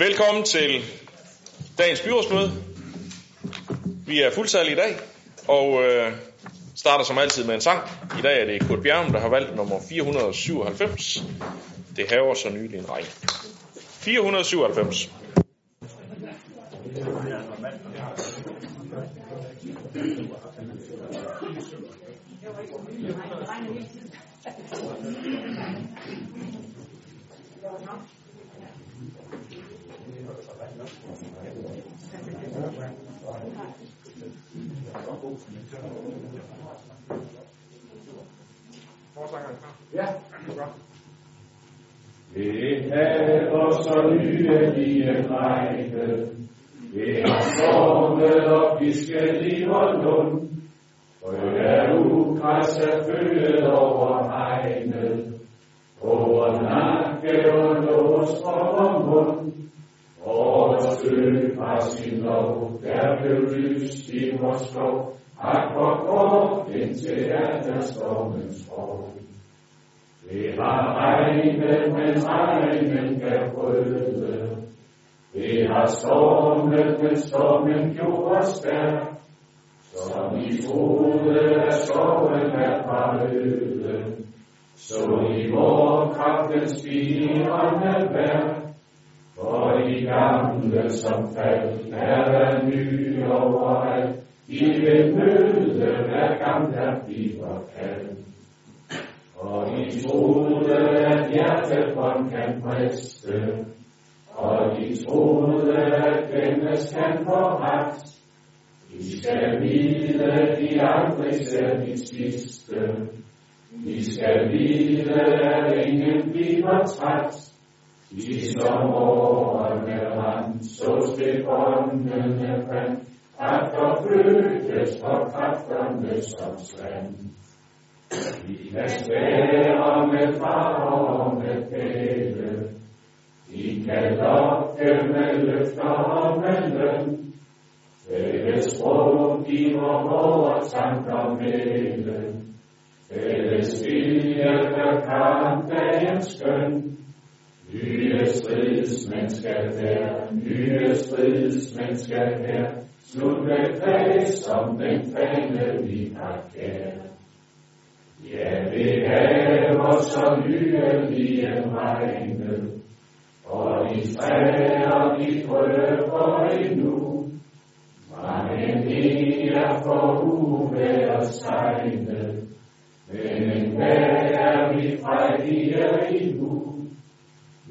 Velkommen til dagens byrådsmøde. Vi er fuldtallige i dag, og øh, starter som altid med en sang. I dag er det Kurt Bjerg, der har valgt nummer 497. Det haver så nylig en regn. 497. Det haver så nye nylige drenge, det har stormet og pisket i vor lund, Rød er ugræs er følget over hegnet, over nakke og lås over mund. Vores ø fra sin lov, der blev lyst i vores skov, ak hvor kort indtil er der stormens skov. Det har regnet, men regnen gav røde. Det har stormet, men stormen gjorde os stærk. Som i troede, at skoven er parøde. Så i vor kraftens spirende værk. For de gamle som faldt, er der ny overalt. I vil møde hver gang der bliver kaldt. Og i troede, at hjertet hjertebånd kan friste, og de troede, at vendes kan få ret. De skal vide, de aldrig ser de sidste. De skal vide, at ingen bliver træt. De som årene rand, så til båndene fandt, kræfter flyttes og kræfterne som svand. De kan spære med far og med pæle. De kan lokke med løfter og med løn. Fælles sprog giver vore tanker melde. Fælles vilje gør kampdagen skøn. Nye stridsmænd skal der, nye stridsmænd skal. Slut med klag som den fane vi har kært. Ja, det os så nylige regnet, og de træer, vi prøver endnu. Mange er for uvejr sejne, men hvad er vi frejdige endnu?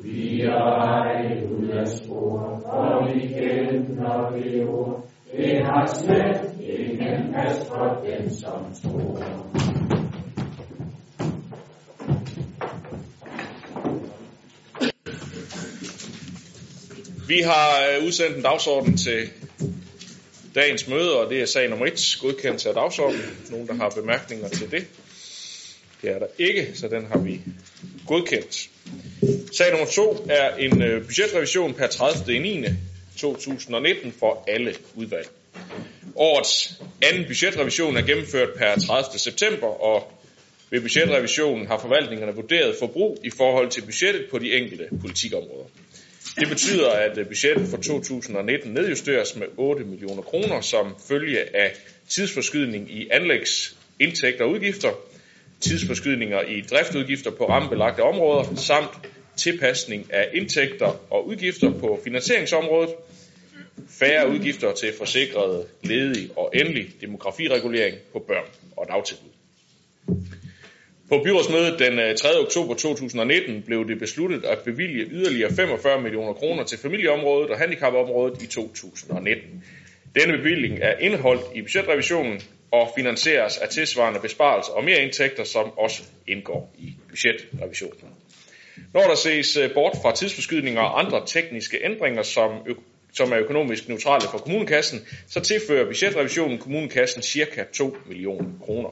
Vi er ej ud af spor, og vi kender det ord. Det har slet ingen pas for den, som tror. Vi har øh, udsendt en dagsorden til dagens møde, og det er sag nummer 1, godkendelse af dagsordenen. Nogen, der har bemærkninger til det? Det er der ikke, så den har vi godkendt. Sag nummer 2 er en øh, budgetrevision per 30. 9. 2019 for alle udvalg. Årets anden budgetrevision er gennemført per 30. september, og ved budgetrevisionen har forvaltningerne vurderet forbrug i forhold til budgettet på de enkelte politikområder. Det betyder, at øh, budgettet for 2019 nedjusteres med 8 millioner kroner som følge af tidsforskydning i anlægsindtægter og udgifter, tidsforskydninger i driftudgifter på rammebelagte områder, samt tilpasning af indtægter og udgifter på finansieringsområdet, færre udgifter til forsikrede, ledige og endelig demografiregulering på børn og dagtilbud. På byrådsmødet den øh, 3. oktober 2019 blev det besluttet at bevilge yderligere 45 millioner kroner til familieområdet og handicapområdet i 2019. Denne bevilling er indeholdt i budgetrevisionen og finansieres af tilsvarende besparelser og mere indtægter, som også indgår i budgetrevisionen. Når der ses øh, bort fra tidsforskydninger og andre tekniske ændringer, som, som er økonomisk neutrale for kommunekassen, så tilfører budgetrevisionen kommunekassen ca. 2 millioner kroner.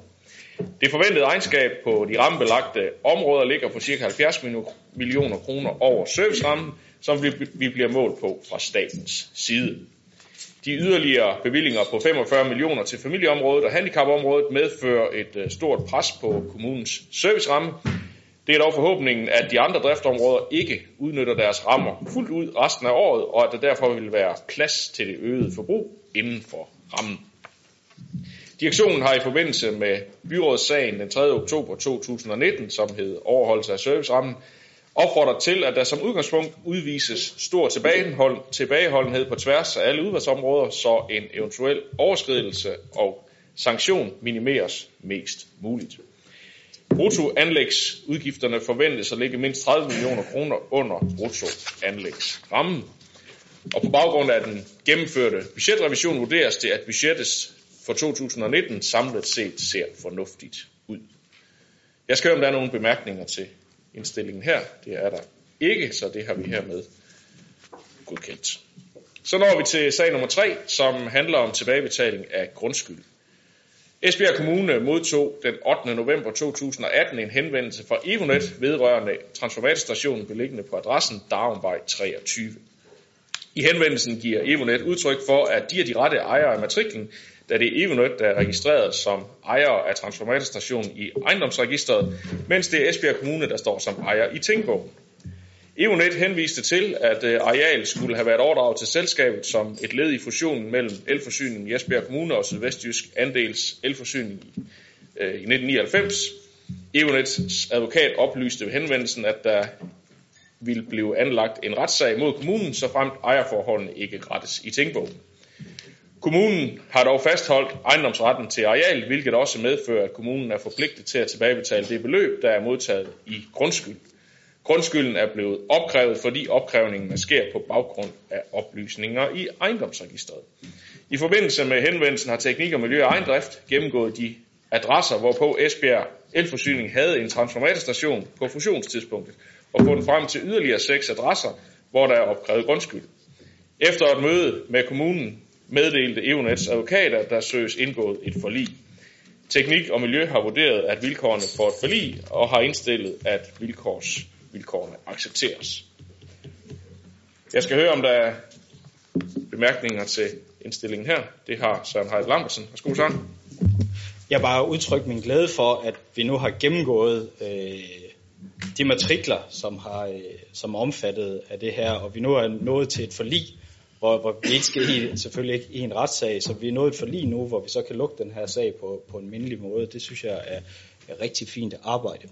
Det forventede egenskab på de rammebelagte områder ligger på ca. 70 millioner kroner over servicerammen, som vi bliver målt på fra statens side. De yderligere bevillinger på 45 millioner til familieområdet og handicapområdet medfører et øh, stort pres på kommunens serviceramme. Det er dog forhåbningen, at de andre driftområder ikke udnytter deres rammer fuldt ud resten af året, og at der derfor vil være plads til det øgede forbrug inden for rammen. Direktionen har i forbindelse med byrådssagen den 3. oktober 2019, som hed overholdelse af servicerammen, opfordret til, at der som udgangspunkt udvises stor tilbagehold, tilbageholdenhed på tværs af alle udvalgsområder, så en eventuel overskridelse og sanktion minimeres mest muligt. Bruttoanlægsudgifterne forventes at ligge mindst 30 millioner kroner under bruttoanlægsrammen. Og på baggrund af den gennemførte budgetrevision vurderes det, at budgettets for 2019 samlet set ser fornuftigt ud. Jeg skal høre, om der er nogle bemærkninger til indstillingen her. Det er der ikke, så det har vi hermed godkendt. Så når vi til sag nummer 3, som handler om tilbagebetaling af grundskyld. Esbjerg Kommune modtog den 8. november 2018 en henvendelse fra Evonet vedrørende transformatorstationen beliggende på adressen Darumvej 23. I henvendelsen giver Evonet udtryk for, at de er de rette ejere af matriklen, da det er Evenet, der er registreret som ejer af transformatorstationen i ejendomsregistret, mens det er Esbjerg Kommune, der står som ejer i Tingbogen. Evenet henviste til, at øh, areal skulle have været overdraget til selskabet som et led i fusionen mellem elforsyningen i Esbjerg Kommune og Sydvestjysk Andels Elforsyning i øh, 1999. Evenets advokat oplyste ved henvendelsen, at der ville blive anlagt en retssag mod kommunen, så fremt ejerforholdene ikke rettes i Tingbogen. Kommunen har dog fastholdt ejendomsretten til areal, hvilket også medfører, at kommunen er forpligtet til at tilbagebetale det beløb, der er modtaget i grundskyld. Grundskylden er blevet opkrævet, fordi opkrævningen sker på baggrund af oplysninger i ejendomsregistret. I forbindelse med henvendelsen har Teknik og Miljø og Ejendrift gennemgået de adresser, hvorpå Esbjerg Elforsyning havde en transformatorstation på fusionstidspunktet, og fundet frem til yderligere seks adresser, hvor der er opkrævet grundskyld. Efter et møde med kommunen meddelte Evnets advokat, at der søges indgået et forlig. Teknik og Miljø har vurderet, at vilkårene for et forlig, og har indstillet, at vilkårs vilkårene accepteres. Jeg skal høre, om der er bemærkninger til indstillingen her. Det har Søren Heidt Lambersen. Værsgo, Søren. Jeg bare udtrykke min glæde for, at vi nu har gennemgået øh, de matrikler, som har øh, som er omfattet af det her, og vi nu er nået til et forlig, hvor, hvor vi ikke skal i, selvfølgelig ikke i en retssag, så vi er nået for lige nu, hvor vi så kan lukke den her sag på, på en mindelig måde. Det synes jeg er, er rigtig fint arbejde.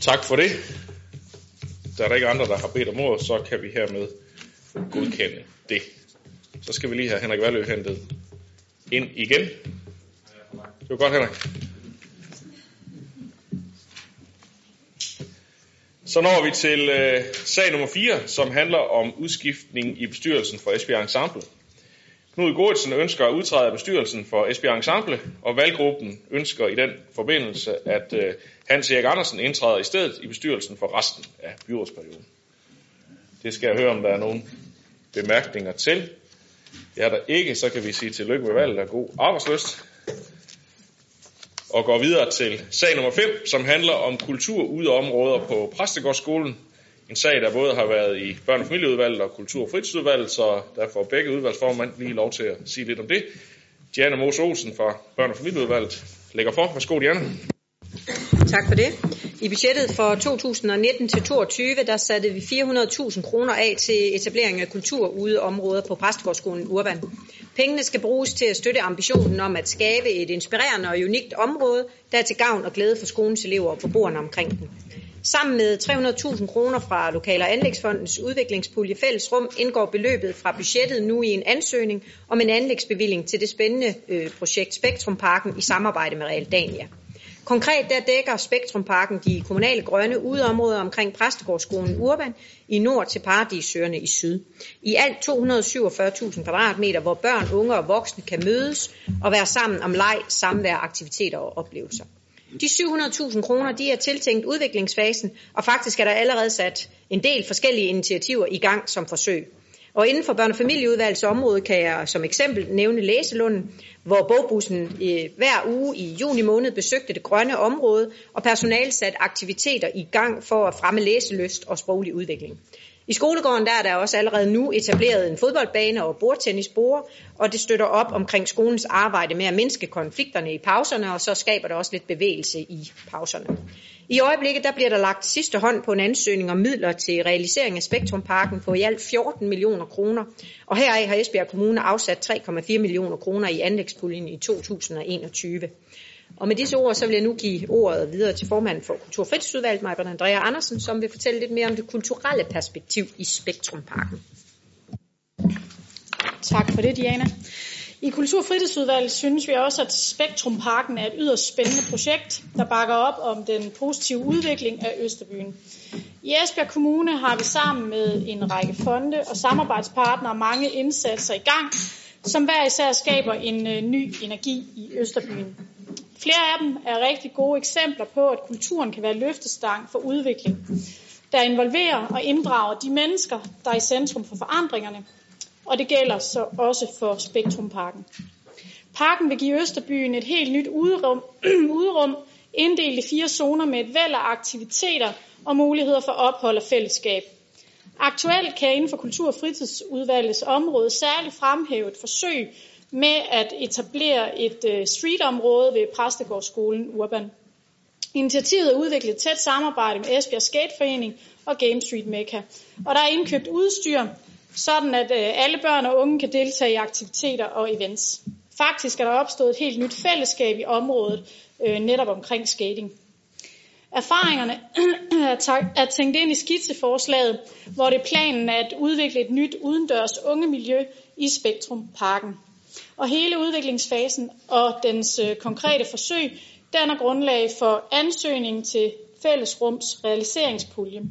Tak for det. Da der ikke andre, der har bedt om ordet, så kan vi hermed godkende det. Så skal vi lige have Henrik Valø hentet ind igen. Det var godt, Henrik. Så når vi til øh, sag nummer 4, som handler om udskiftning i bestyrelsen for Esbjerg Ensemble. Knud Goritsen ønsker at udtræde af bestyrelsen for Esbjerg Ensemble, og valggruppen ønsker i den forbindelse, at øh, Hans Erik Andersen indtræder i stedet i bestyrelsen for resten af byrådsperioden. Det skal jeg høre, om der er nogle bemærkninger til. Er der ikke, så kan vi sige tillykke med valget og god arbejdsløst. Og går videre til sag nummer 5, som handler om kultur ude områder på Præstegårdsskolen. En sag, der både har været i børne- og familieudvalget og kultur- og fritidsudvalget, så der får begge udvalgsformand lige lov til at sige lidt om det. Diana Mose Olsen fra børne- og familieudvalget lægger for. Værsgo, Diana. Tak for det. I budgettet for 2019 til 22 der satte vi 400.000 kroner af til etablering af kultur ude områder på Præstegårdsskolen Urban. Pengene skal bruges til at støtte ambitionen om at skabe et inspirerende og unikt område, der er til gavn og glæde for skolens elever og beboerne omkring den. Sammen med 300.000 kroner fra Lokal- og Anlægsfondens udviklingspulje Fællesrum indgår beløbet fra budgettet nu i en ansøgning om en anlægsbevilling til det spændende øh, projekt Spektrumparken i samarbejde med Realdania. Konkret der dækker Spektrumparken de kommunale grønne udeområder omkring Præstegårdsskolen Urban i nord til Paradisøerne i syd. I alt 247.000 kvadratmeter, hvor børn, unge og voksne kan mødes og være sammen om leg, samvær, aktiviteter og oplevelser. De 700.000 kroner de er tiltænkt udviklingsfasen, og faktisk er der allerede sat en del forskellige initiativer i gang som forsøg. Og inden for børne- og familieudvalgets område kan jeg som eksempel nævne Læselunden, hvor bogbussen hver uge i juni måned besøgte det grønne område, og personalet satte aktiviteter i gang for at fremme læselyst og sproglig udvikling. I skolegården der er der også allerede nu etableret en fodboldbane og bordtennisbord, og det støtter op omkring skolens arbejde med at mindske konflikterne i pauserne, og så skaber det også lidt bevægelse i pauserne. I øjeblikket der bliver der lagt sidste hånd på en ansøgning om midler til realisering af Spektrumparken på i alt 14 millioner kroner, og heraf har Esbjerg Kommune afsat 3,4 millioner kroner i anlægspuljen i 2021. Og med disse ord, så vil jeg nu give ordet videre til formanden for Kulturfritidsudvalget, Majbert Andrea Andersen, som vil fortælle lidt mere om det kulturelle perspektiv i Spektrumparken. Tak for det, Diana. I Kulturfritidsudvalget synes vi også, at Spektrumparken er et yderst spændende projekt, der bakker op om den positive udvikling af Østerbyen. I Esbjerg Kommune har vi sammen med en række fonde og samarbejdspartnere mange indsatser i gang, som hver især skaber en øh, ny energi i Østerbyen. Flere af dem er rigtig gode eksempler på, at kulturen kan være løftestang for udvikling, der involverer og inddrager de mennesker, der er i centrum for forandringerne, og det gælder så også for Spektrumparken. Parken vil give Østerbyen et helt nyt udrum, udrum inddelt i fire zoner med et væld af aktiviteter og muligheder for ophold og fællesskab. Aktuelt kan jeg inden for Kultur- og Fritidsudvalgets område særligt fremhæve et forsøg med at etablere et øh, streetområde ved Præstegårdsskolen Urban. Initiativet er udviklet et tæt samarbejde med Esbjerg Skateforening og Game Street Mecca, og der er indkøbt udstyr, sådan at øh, alle børn og unge kan deltage i aktiviteter og events. Faktisk er der opstået et helt nyt fællesskab i området øh, netop omkring skating. Erfaringerne er tænkt ind i skitseforslaget, hvor det er planen at udvikle et nyt udendørs unge i Spektrum Parken. Og hele udviklingsfasen og dens øh, konkrete forsøg danner grundlag for ansøgning til fællesrums realiseringspulje.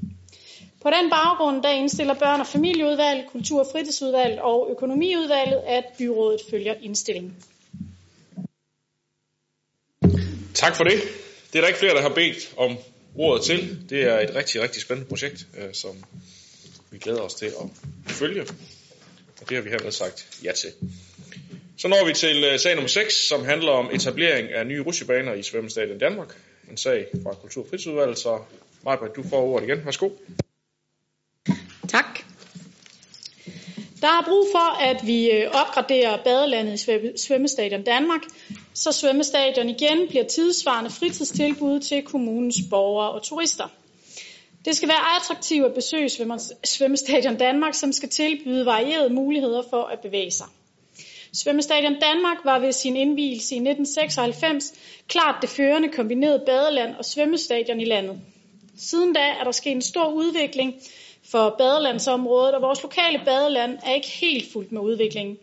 På den baggrund der indstiller børn- og familieudvalg, kultur- og fritidsudvalget og økonomiudvalget, at byrådet følger indstillingen. Tak for det. Det er der ikke flere, der har bedt om ordet til. Det er et rigtig, rigtig spændende projekt, øh, som vi glæder os til at følge. Og det har vi hermed sagt ja til. Så når vi til øh, sag nummer 6, som handler om etablering af nye rutsjebaner i Svømmestadion Danmark. En sag fra Kultur- og Fritidsudvalget, så Majbert, du får ordet igen. Værsgo. Tak. Der er brug for, at vi øh, opgraderer badelandet i Svømmestadion Danmark, så svømmestadion igen bliver tidsvarende fritidstilbud til kommunens borgere og turister. Det skal være attraktivt at besøge Svømmestadion Danmark, som skal tilbyde varierede muligheder for at bevæge sig. Svømmestadion Danmark var ved sin indvielse i 1996 klart det førende kombinerede badeland og svømmestadion i landet. Siden da er der sket en stor udvikling for badelandsområdet, og vores lokale badeland er ikke helt fuldt med udviklingen.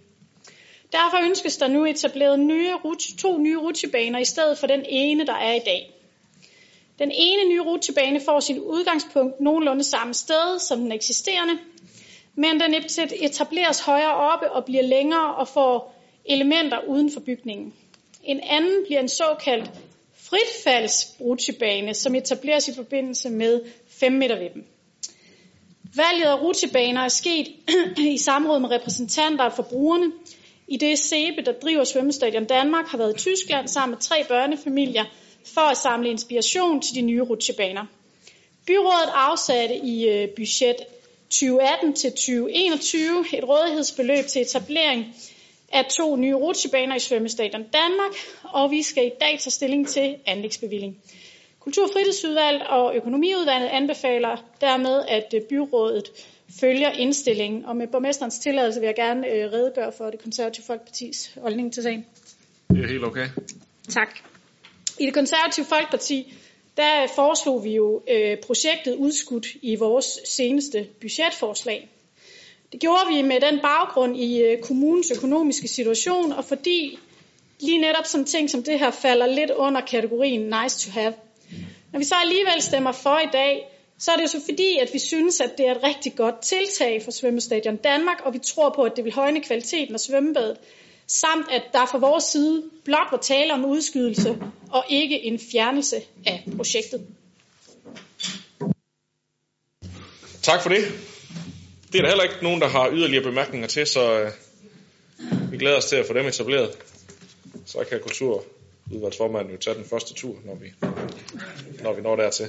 Derfor ønskes der nu etableret nye, to nye rutsjebaner i stedet for den ene, der er i dag. Den ene nye rutsjebane får sin udgangspunkt nogenlunde samme sted som den eksisterende, men den etableres højere oppe og bliver længere og får elementer uden for bygningen. En anden bliver en såkaldt fritfaldsrutsjebane, som etableres i forbindelse med 5 meter vippen. Valget af rutsjebaner er sket i samråd med repræsentanter for brugerne, i det SEBE, der driver Svømmestadion Danmark, har været i Tyskland sammen med tre børnefamilier for at samle inspiration til de nye rutsjebaner. Byrådet afsatte i øh, budget 2018 til 2021 et rådighedsbeløb til etablering af to nye rutsjebaner i Svømmestadion Danmark, og vi skal i dag tage stilling til anlægsbevilling. Kultur- og fritidsudvalget og økonomiudvalget anbefaler dermed, at øh, byrådet følger indstillingen, og med borgmesterens tilladelse vil jeg gerne øh, redegøre for det konservative folkepartis holdning til sagen. Det er helt okay. Tak. I det konservative folkeparti, der foreslog vi jo øh, projektet udskudt i vores seneste budgetforslag. Det gjorde vi med den baggrund i øh, kommunens økonomiske situation, og fordi lige netop sådan ting som det her falder lidt under kategorien nice to have. Når vi så alligevel stemmer for i dag, så er det jo så fordi, at vi synes, at det er et rigtig godt tiltag for Svømmestadion Danmark, og vi tror på, at det vil højne kvaliteten af svømmebadet, samt at der fra vores side blot var tale om udskydelse og ikke en fjernelse af projektet. Tak for det. Det er der heller ikke nogen, der har yderligere bemærkninger til, så øh, vi glæder os til at få dem etableret. Så kan kulturudvalgsformanden jo tage den første tur, når vi, når vi når dertil.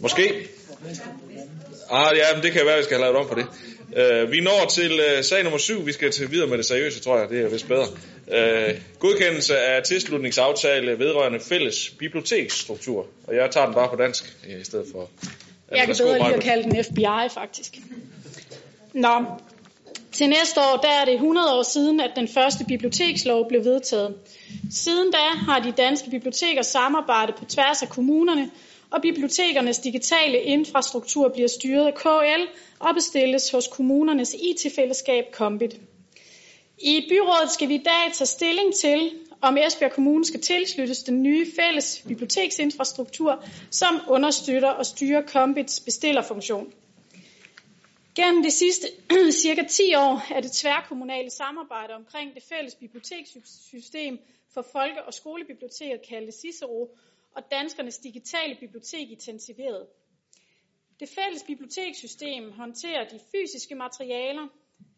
Måske. Ah, ja, men det kan være, at vi skal have lavet om på det. Øh, vi når til øh, sag nummer syv. Vi skal til videre med det seriøse, tror jeg. Det er vist bedre. Øh, godkendelse af tilslutningsaftale vedrørende fælles biblioteksstruktur. Og jeg tager den bare på dansk øh, i stedet for... Jeg kan bedre lige at kalde den FBI, faktisk. Nå, til næste år der er det 100 år siden, at den første bibliotekslov blev vedtaget. Siden da har de danske biblioteker samarbejdet på tværs af kommunerne, og bibliotekernes digitale infrastruktur bliver styret af KL og bestilles hos kommunernes IT-fællesskab Kombit. I byrådet skal vi i dag tage stilling til, om Esbjerg Kommune skal tilsluttes den nye fælles biblioteksinfrastruktur, som understøtter og styrer Kombits bestillerfunktion. Gennem de sidste cirka 10 år er det tværkommunale samarbejde omkring det fælles bibliotekssystem for folke- og skolebiblioteket kaldet Cicero og danskernes digitale bibliotek intensiveret. Det fælles bibliotekssystem håndterer de fysiske materialer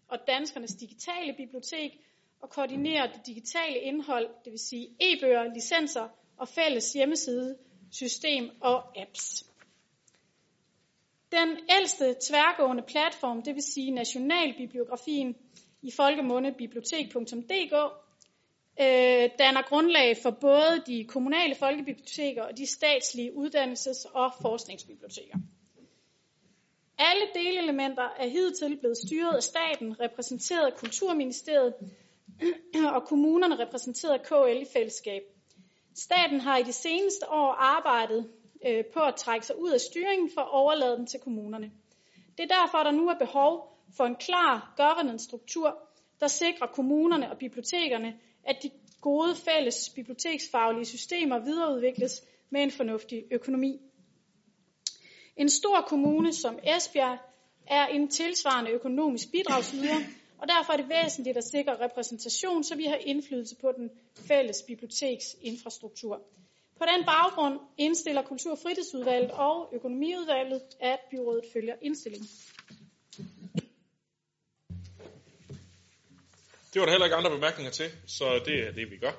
og danskernes digitale bibliotek og koordinerer det digitale indhold, det vil sige e-bøger, licenser og fælles hjemmeside, system og apps. Den ældste tværgående platform, det vil sige Nationalbibliografien i folkemunde bibliotek.dk, øh, danner grundlag for både de kommunale folkebiblioteker og de statslige uddannelses- og forskningsbiblioteker. Alle delelementer er hidtil blevet styret af staten, repræsenteret af Kulturministeriet og kommunerne repræsenteret af KL i fællesskab. Staten har i de seneste år arbejdet øh, på at trække sig ud af styringen for at overlade den til kommunerne. Det er derfor, der nu er behov for en klar governance-struktur, der sikrer kommunerne og bibliotekerne, at de gode fælles biblioteksfaglige systemer videreudvikles med en fornuftig økonomi. En stor kommune som Esbjerg er en tilsvarende økonomisk bidragsyder, og derfor er det væsentligt at sikre repræsentation, så vi har indflydelse på den fælles biblioteksinfrastruktur. På den baggrund indstiller Kultur- og Fritidsudvalget og Økonomiudvalget, at byrådet følger indstillingen. Det var der heller ikke andre bemærkninger til, så det er det, vi gør.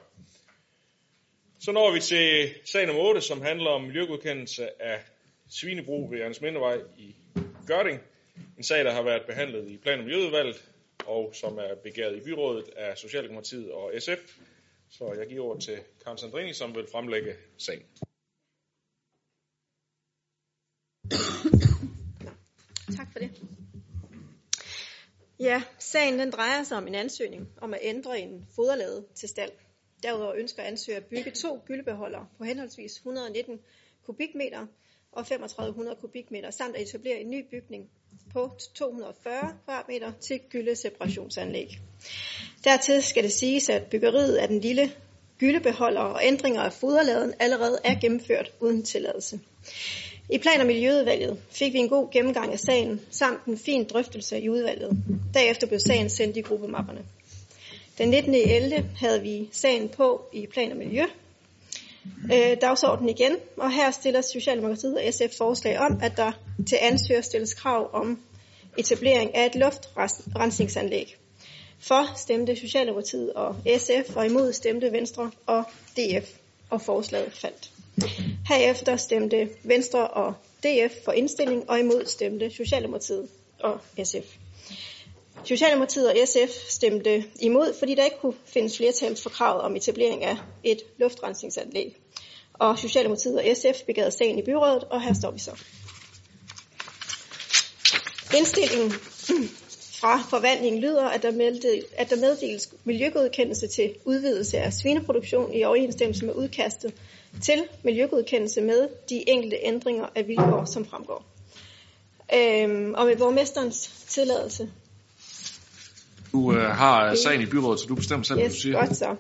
Så når vi til sag nummer 8, som handler om miljøgodkendelse af Svinebrug ved Jørgens Mindevej i Gørding. En sag, der har været behandlet i Plan- og Miljøudvalget, og som er begæret i byrådet af Socialdemokratiet og SF. Så jeg giver ord til Karen Sandrini, som vil fremlægge sagen. Tak for det. Ja, sagen den drejer sig om en ansøgning om at ændre en foderlade til stald. Derudover ønsker ansøger at bygge to gyldebeholdere på henholdsvis 119 kubikmeter og 3500 kubikmeter, samt at etablere en ny bygning på 240 kvadratmeter til gyldeseparationsanlæg. Dertil skal det siges, at byggeriet af den lille gyldebeholder og ændringer af foderladen allerede er gennemført uden tilladelse. I plan- og miljøudvalget fik vi en god gennemgang af sagen, samt en fin drøftelse i udvalget. Derefter blev sagen sendt i gruppemapperne. Den 19. 11. havde vi sagen på i plan og miljø, øh, dagsordenen igen, og her stiller Socialdemokratiet og SF forslag om, at der til ansøger stilles krav om etablering af et luftrensningsanlæg. For stemte Socialdemokratiet og SF, og imod stemte Venstre og DF, og forslaget faldt. Herefter stemte Venstre og DF for indstilling, og imod stemte Socialdemokratiet og SF. Socialdemokratiet og SF stemte imod, fordi der ikke kunne findes flertal for kravet om etablering af et luftrensningsanlæg. Og Socialdemokratiet og SF begavede sagen i byrådet, og her står vi så. Indstillingen fra forvandlingen lyder, at der, meddel, at der meddeles miljøgodkendelse til udvidelse af svineproduktion i overensstemmelse med udkastet til miljøgodkendelse med de enkelte ændringer af vilkår, som fremgår. Øhm, og med borgmesterens tilladelse. Du øh, har sagen i byrådet, så du bestemmer selv, yes, hvad du siger. Godt så.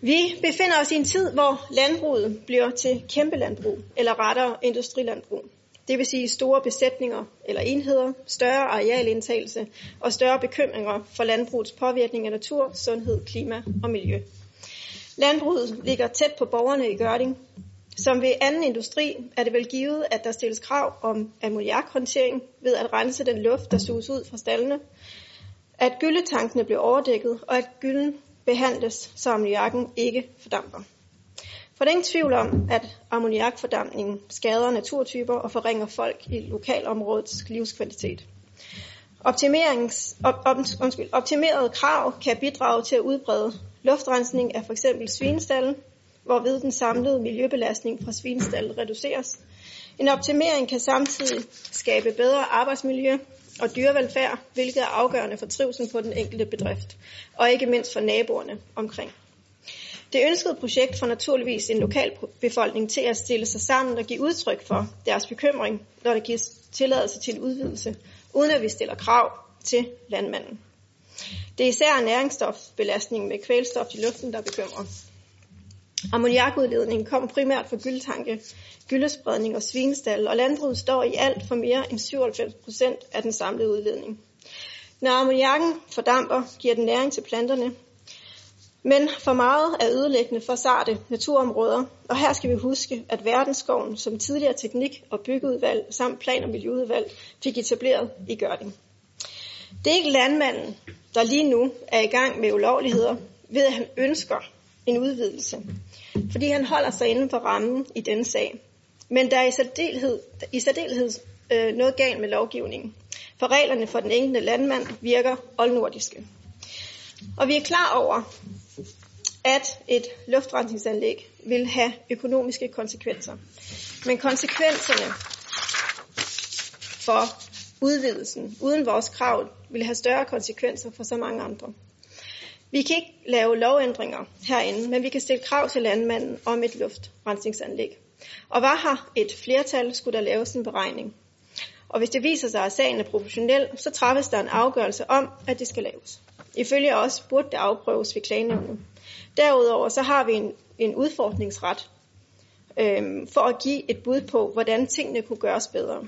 Vi befinder os i en tid, hvor landbruget bliver til kæmpe landbrug, eller rettere industrilandbrug. Det vil sige store besætninger eller enheder, større arealindtagelse og større bekymringer for landbrugets påvirkning af natur, sundhed, klima og miljø. Landbruget ligger tæt på borgerne i Gørding. Som ved anden industri er det vel givet, at der stilles krav om ammoniakhåndtering ved at rense den luft, der suges ud fra stallene, at gyldetankene bliver overdækket, og at gylden behandles, så ammoniakken ikke fordamper. For der er ingen tvivl om, at ammoniakfordampningen skader naturtyper og forringer folk i lokalområdets livskvalitet. Optimerings, op, op, undskyld, optimerede krav kan bidrage til at udbrede luftrensning af f.eks. svinestallen, hvorved den samlede miljøbelastning fra svinestallen reduceres. En optimering kan samtidig skabe bedre arbejdsmiljø og dyrevelfærd, hvilket er afgørende for trivsel på den enkelte bedrift, og ikke mindst for naboerne omkring. Det ønskede projekt får naturligvis en lokal befolkning til at stille sig sammen og give udtryk for deres bekymring, når der gives tilladelse til udvidelse, uden at vi stiller krav til landmanden. Det er især næringsstofbelastningen med kvælstof i luften, der bekymrer. Ammoniakudledningen kommer primært fra gyldtanke, gyldespredning og svinestal, og landbruget står i alt for mere end 97 procent af den samlede udledning. Når ammoniakken fordamper, giver den næring til planterne, men for meget er ødelæggende for sarte naturområder, og her skal vi huske, at verdensskoven som tidligere teknik- og byggeudvalg samt plan- og miljøudvalg fik etableret i Gørding. Det er ikke landmanden, der lige nu er i gang med ulovligheder, ved at han ønsker en udvidelse, fordi han holder sig inden for rammen i denne sag. Men der er i særdeleshed, i særdeleshed øh, noget galt med lovgivningen, for reglerne for den enkelte landmand virker oldnordiske. Og vi er klar over, at et luftrensningsanlæg vil have økonomiske konsekvenser. Men konsekvenserne for udvidelsen uden vores krav vil have større konsekvenser for så mange andre. Vi kan ikke lave lovændringer herinde, men vi kan stille krav til landmanden om et luftrensningsanlæg. Og hvad har et flertal, skulle der laves en beregning. Og hvis det viser sig, at sagen er proportionel, så træffes der en afgørelse om, at det skal laves. Ifølge os burde det afprøves ved klagenævnet. Derudover så har vi en, en udfordringsret øh, for at give et bud på, hvordan tingene kunne gøres bedre.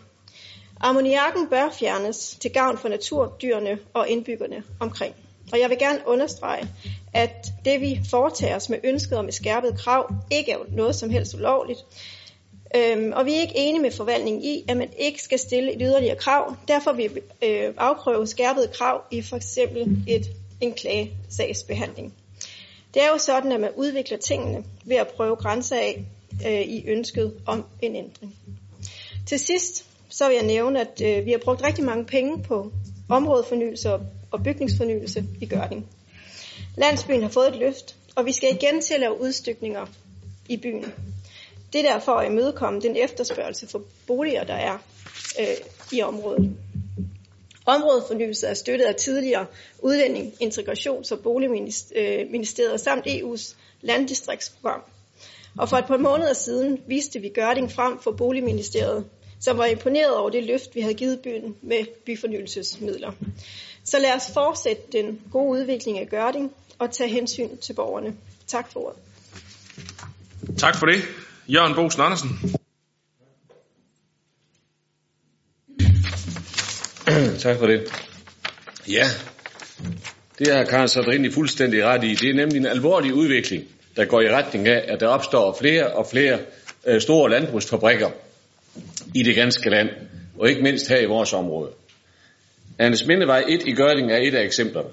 Ammoniakken bør fjernes til gavn for naturdyrene og indbyggerne omkring. Og jeg vil gerne understrege, at det vi foretager os med ønsket om et skærpet krav, ikke er noget som helst ulovligt. Øhm, og vi er ikke enige med forvaltningen i, at man ikke skal stille et yderligere krav. Derfor vil vi øh, afprøve skærpet krav i for eksempel et, en klagesagsbehandling. Det er jo sådan, at man udvikler tingene ved at prøve grænser af øh, i ønsket om en ændring. Til sidst så vil jeg nævne, at øh, vi har brugt rigtig mange penge på områdefornyelse og bygningsfornyelse i Gørding. Landsbyen har fået et løft, og vi skal igen til at lave udstykninger i byen. Det er derfor at imødekomme den efterspørgsel for boliger, der er øh, i området. Områdefornyelse er støttet af tidligere udlænding, integrations- og boligministeriet øh, samt EU's landdistriktsprogram. Og for et par måneder siden viste vi Gørding frem for Boligministeriet, som var imponeret over det løft, vi havde givet byen med byfornyelsesmidler. Så lad os fortsætte den gode udvikling af Gørding og tage hensyn til borgerne. Tak for ordet. Tak for det. Jørgen Bosen Andersen. Tak for det. Ja, det har Karen Sadrini fuldstændig ret i. Det er nemlig en alvorlig udvikling, der går i retning af, at der opstår flere og flere øh, store landbrugsfabrikker i det ganske land, og ikke mindst her i vores område. Anders Mindevej 1 i Gørding er et af eksemplerne.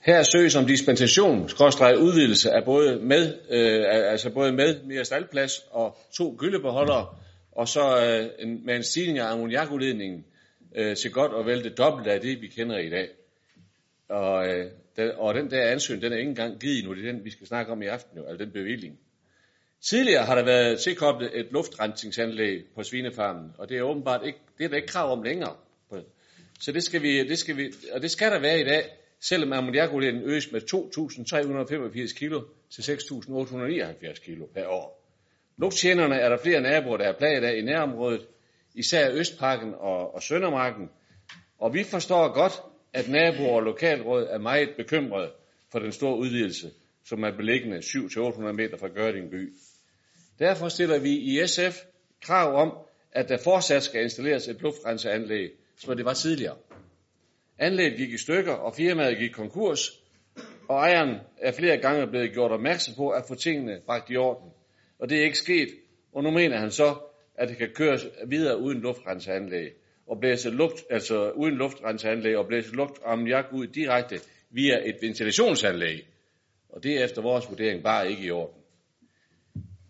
Her søges om dispensation, skråstrej udvidelse af både med, øh, altså både med mere staldplads og to gyldebeholdere, og så øh, en, med en stigning af ammoniakudledningen øh, til godt og vel det dobbelte af det, vi kender i dag. Og, øh, den, og den der ansøgning, den er ikke engang givet nu, det er den, vi skal snakke om i aften, jo, altså den bevilling. Tidligere har der været tilkoblet et luftrensningsanlæg på svinefarmen, og det er åbenbart ikke, det er der ikke krav om længere. Så det skal vi, det skal vi, og det skal der være i dag, selvom ammoniakolien øges med 2.385 kg til 6.879 kg per år. Lugtjenerne er der flere naboer, der er plaget af i nærområdet, især Østparken og, og Søndermarken. Og vi forstår godt, at naboer og lokalråd er meget bekymrede for den store udvidelse, som er beliggende 7-800 meter fra Gørding by. Derfor stiller vi i SF krav om, at der fortsat skal installeres et luftrenseanlæg, som det var tidligere. Anlægget gik i stykker, og firmaet gik konkurs, og ejeren er flere gange blevet gjort opmærksom på at få tingene bragt i orden. Og det er ikke sket, og nu mener han så, at det kan køres videre uden luftrenseanlæg, og blæse luft, altså uden luftrenseanlæg, og blæse luft ammoniak ud direkte via et ventilationsanlæg. Og det er efter vores vurdering bare ikke i orden.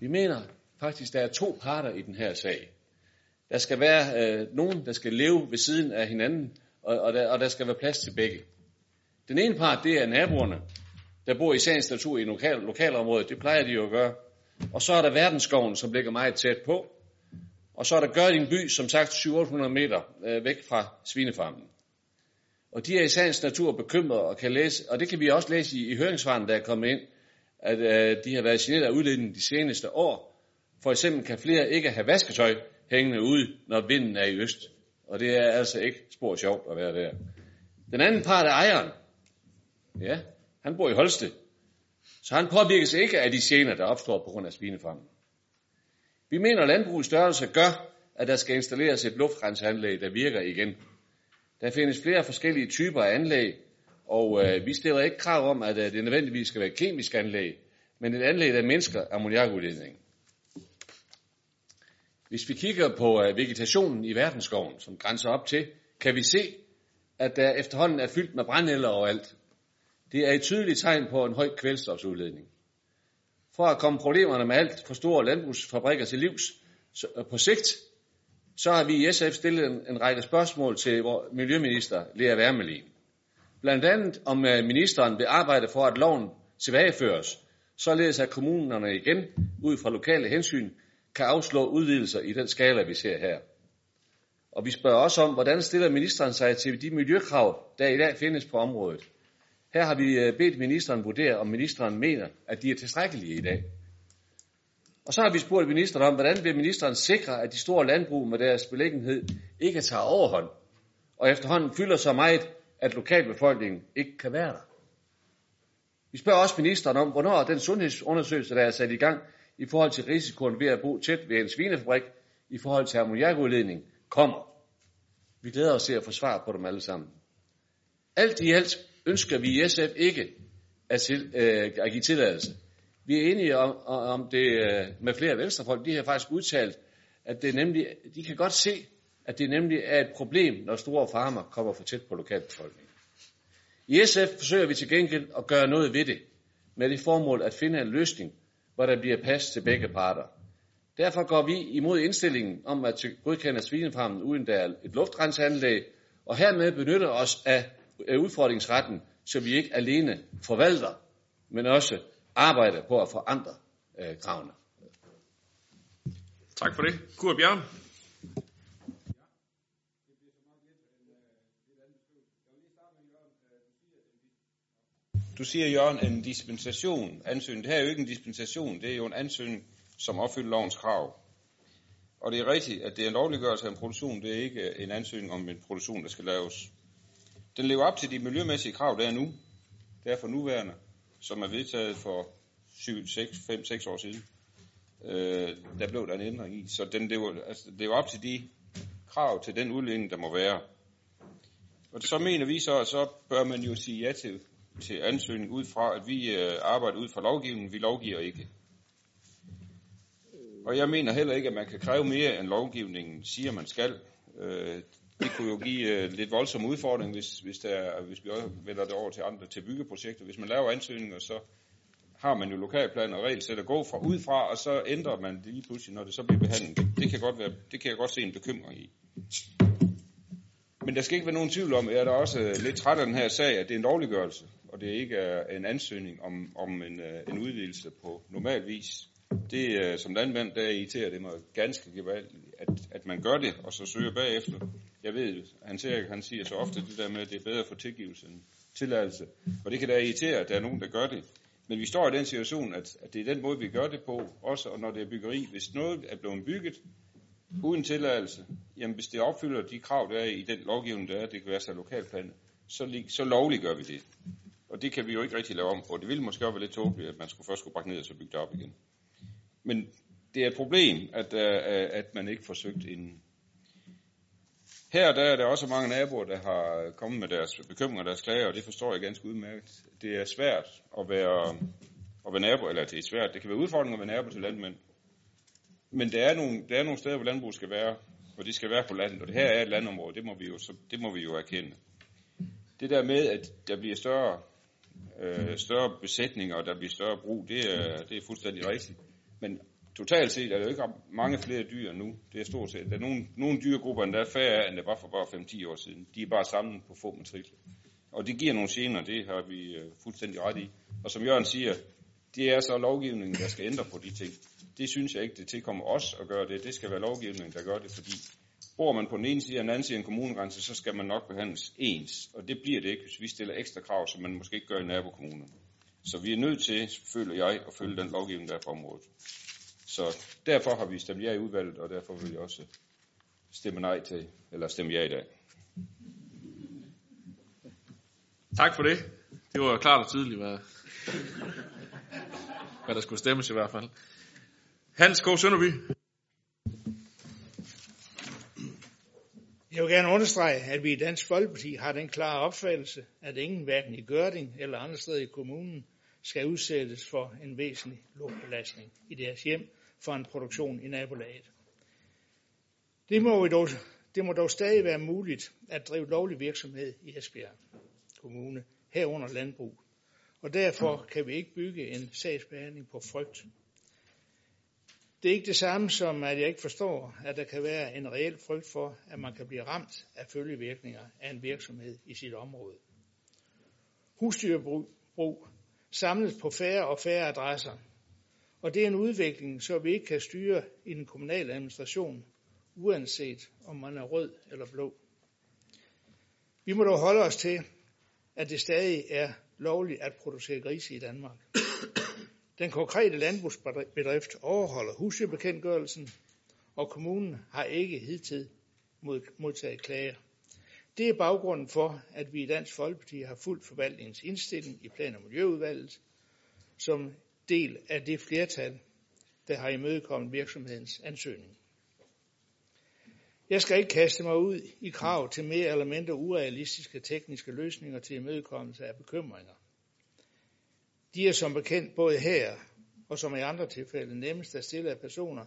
Vi mener faktisk, der er to parter i den her sag. Der skal være øh, nogen, der skal leve ved siden af hinanden, og, og, der, og der skal være plads til begge. Den ene part, det er naboerne, der bor i sagens natur i lokal, lokalområde. Det plejer de jo at gøre. Og så er der verdensskoven, som ligger meget tæt på. Og så er der Gørding by, som sagt 700 meter øh, væk fra svinefarmen. Og de er i sagens natur bekymrede og kan læse, og det kan vi også læse i, i høringsvaren, der er kommet ind, at øh, de har været generet af udledningen de seneste år. For eksempel kan flere ikke have vasketøj hængende ude, når vinden er i øst. Og det er altså ikke spor sjovt at være der. Den anden part er ejeren. Ja, han bor i Holsted. Så han påvirkes ikke af de gener, der opstår på grund af svinefarmen. Vi mener, at landbrugets størrelse gør, at der skal installeres et luftrenseanlæg, der virker igen. Der findes flere forskellige typer af anlæg, og øh, vi stiller ikke krav om, at øh, det nødvendigvis skal være et kemisk anlæg, men et anlæg, der mindsker ammoniakudledningen. Hvis vi kigger på øh, vegetationen i verdensskoven, som grænser op til, kan vi se, at der efterhånden er fyldt med brændeller overalt. Det er et tydeligt tegn på en høj kvælstofsudledning. For at komme problemerne med alt for store landbrugsfabrikker til livs så, øh, på sigt, så har vi i SF stillet en, en række spørgsmål til vores miljøminister Lea Wermelin. Blandt andet om øh, ministeren vil arbejde for, at loven tilbageføres, således at kommunerne igen, ud fra lokale hensyn, kan afslå udvidelser i den skala, vi ser her. Og vi spørger også om, hvordan stiller ministeren sig til de miljøkrav, der i dag findes på området. Her har vi øh, bedt ministeren vurdere, om ministeren mener, at de er tilstrækkelige i dag. Og så har vi spurgt ministeren om, hvordan vil ministeren sikre, at de store landbrug med deres beliggenhed ikke tager overhånd, og efterhånden fylder så meget, at lokalbefolkningen ikke kan være der. Vi spørger også ministeren om, hvornår den sundhedsundersøgelse, der er sat i gang i forhold til risikoen ved at bo tæt ved en svinefabrik, i forhold til ammoniakudledning, kommer. Vi glæder os til at få svar på dem alle sammen. Alt i alt ønsker vi i SF ikke at, til, øh, at give tilladelse. Vi er enige om, om det øh, med flere venstrefolk. De har faktisk udtalt, at det nemlig, de kan godt se, at det nemlig er et problem, når store farmer kommer for tæt på lokalbefolkningen. I SF forsøger vi til gengæld at gøre noget ved det, med det formål at finde en løsning, hvor der bliver plads til begge parter. Derfor går vi imod indstillingen om at godkende svinefarmen uden der er et luftrenseanlæg, og hermed benytter os af udfordringsretten, så vi ikke alene forvalter, men også arbejder på at forandre øh, kravene. Tak for det. Kurt Bjørn. Du siger, Jørgen, en dispensation, ansøgning. Det her er jo ikke en dispensation, det er jo en ansøgning, som opfylder lovens krav. Og det er rigtigt, at det er en lovliggørelse af en produktion, det er ikke en ansøgning om en produktion, der skal laves. Den lever op til de miljømæssige krav, der er nu. Det er for nuværende, som er vedtaget for 7, 6, 5, 6 år siden. Øh, der blev der en ændring i. Så den lever, altså, lever op til de krav til den udledning, der må være. Og så mener vi så, at så bør man jo sige ja til til ansøgning ud fra, at vi øh, arbejder ud fra lovgivningen. Vi lovgiver ikke. Og jeg mener heller ikke, at man kan kræve mere, end lovgivningen siger, man skal. Øh, det kunne jo give øh, lidt voldsom udfordring, hvis, hvis, der, hvis vi også vælger det over til andre til byggeprojekter. Hvis man laver ansøgninger, så har man jo lokalplan og regelsæt at gå fra ud fra, og så ændrer man det lige pludselig, når det så bliver behandlet. Det, det, kan, godt være, det kan jeg godt se en bekymring i. Men der skal ikke være nogen tvivl om, at jeg er da også øh, lidt træt af den her sag, at det er en lovliggørelse og det ikke er en ansøgning om, om en, øh, en udvidelse på normal vis. Det øh, som landmand, der irriterer det mig ganske gevaldigt, at, at man gør det, og så søger bagefter. Jeg ved, han, siger, han siger så ofte det der med, at det er bedre for tilgivelse end tilladelse. Og det kan da irritere, at der er nogen, der gør det. Men vi står i den situation, at, at det er den måde, vi gør det på, også og når det er byggeri. Hvis noget er blevet bygget uden tilladelse, jamen hvis det opfylder de krav, der er i den lovgivning, der er, det kan være så lokalplanet, så, så lovligt gør vi det. Og det kan vi jo ikke rigtig lave om på. Det ville måske også være lidt tåbeligt, at man skulle først skulle brække ned og så bygge det op igen. Men det er et problem, at, øh, at man ikke forsøgt en... Her der er der også mange naboer, der har kommet med deres bekymringer og deres klager, og det forstår jeg ganske udmærket. Det er svært at være, at være nabo, eller det er svært. Det kan være udfordringer at være nabo til landmænd. Men der er nogle, der er nogle steder, hvor landbrug skal være, hvor de skal være på landet, og det her er et landområde, det må vi jo, så, det må vi jo erkende. Det der med, at der bliver større øh, større besætninger, og der bliver større brug, det er, det er fuldstændig rigtigt. Men totalt set er der jo ikke mange flere dyr nu. Det er stort set. Der er nogle, nogle dyregrupper, der er færre, end der var for bare 5-10 år siden. De er bare samlet på få matrikler. Og det giver nogle gener, det har vi øh, fuldstændig ret i. Og som Jørgen siger, det er så lovgivningen, der skal ændre på de ting. Det synes jeg ikke, det tilkommer os at gøre det. Det skal være lovgivningen, der gør det, fordi bor man på den ene side og den anden side af en kommunegrænse, så skal man nok behandles ens. Og det bliver det ikke, hvis vi stiller ekstra krav, som man måske ikke gør i nabokommunerne. Så vi er nødt til, føler jeg, at følge den lovgivning, der er på området. Så derfor har vi stemt ja i udvalget, og derfor vil jeg også stemme nej til, eller stemme ja i dag. Tak for det. Det var klart og tydeligt, hvad, hvad der skulle stemmes i hvert fald. Hans K. Sønderby. Jeg vil gerne understrege, at vi i Dansk Folkeparti har den klare opfattelse, at ingen hverken i Gørding eller andre steder i kommunen skal udsættes for en væsentlig luftbelastning i deres hjem for en produktion i nabolaget. Det må, dog, det må dog stadig være muligt at drive lovlig virksomhed i Esbjerg Kommune, herunder landbrug. Og derfor kan vi ikke bygge en sagsbehandling på frygt. Det er ikke det samme som, at jeg ikke forstår, at der kan være en reel frygt for, at man kan blive ramt af følgevirkninger af en virksomhed i sit område. Husdyrbrug samles på færre og færre adresser, og det er en udvikling, så vi ikke kan styre i den kommunale administration, uanset om man er rød eller blå. Vi må dog holde os til, at det stadig er lovligt at producere grise i Danmark. Den konkrete landbrugsbedrift overholder husdyrbekendtgørelsen, og kommunen har ikke hidtil modtaget klager. Det er baggrunden for, at vi i Dansk Folkeparti har fuldt forvaltningens indstilling i Plan- og Miljøudvalget, som del af det flertal, der har imødekommet virksomhedens ansøgning. Jeg skal ikke kaste mig ud i krav til mere eller mindre urealistiske tekniske løsninger til imødekommelse af bekymringer. De er som bekendt både her og som i andre tilfælde nemmest at stille af personer,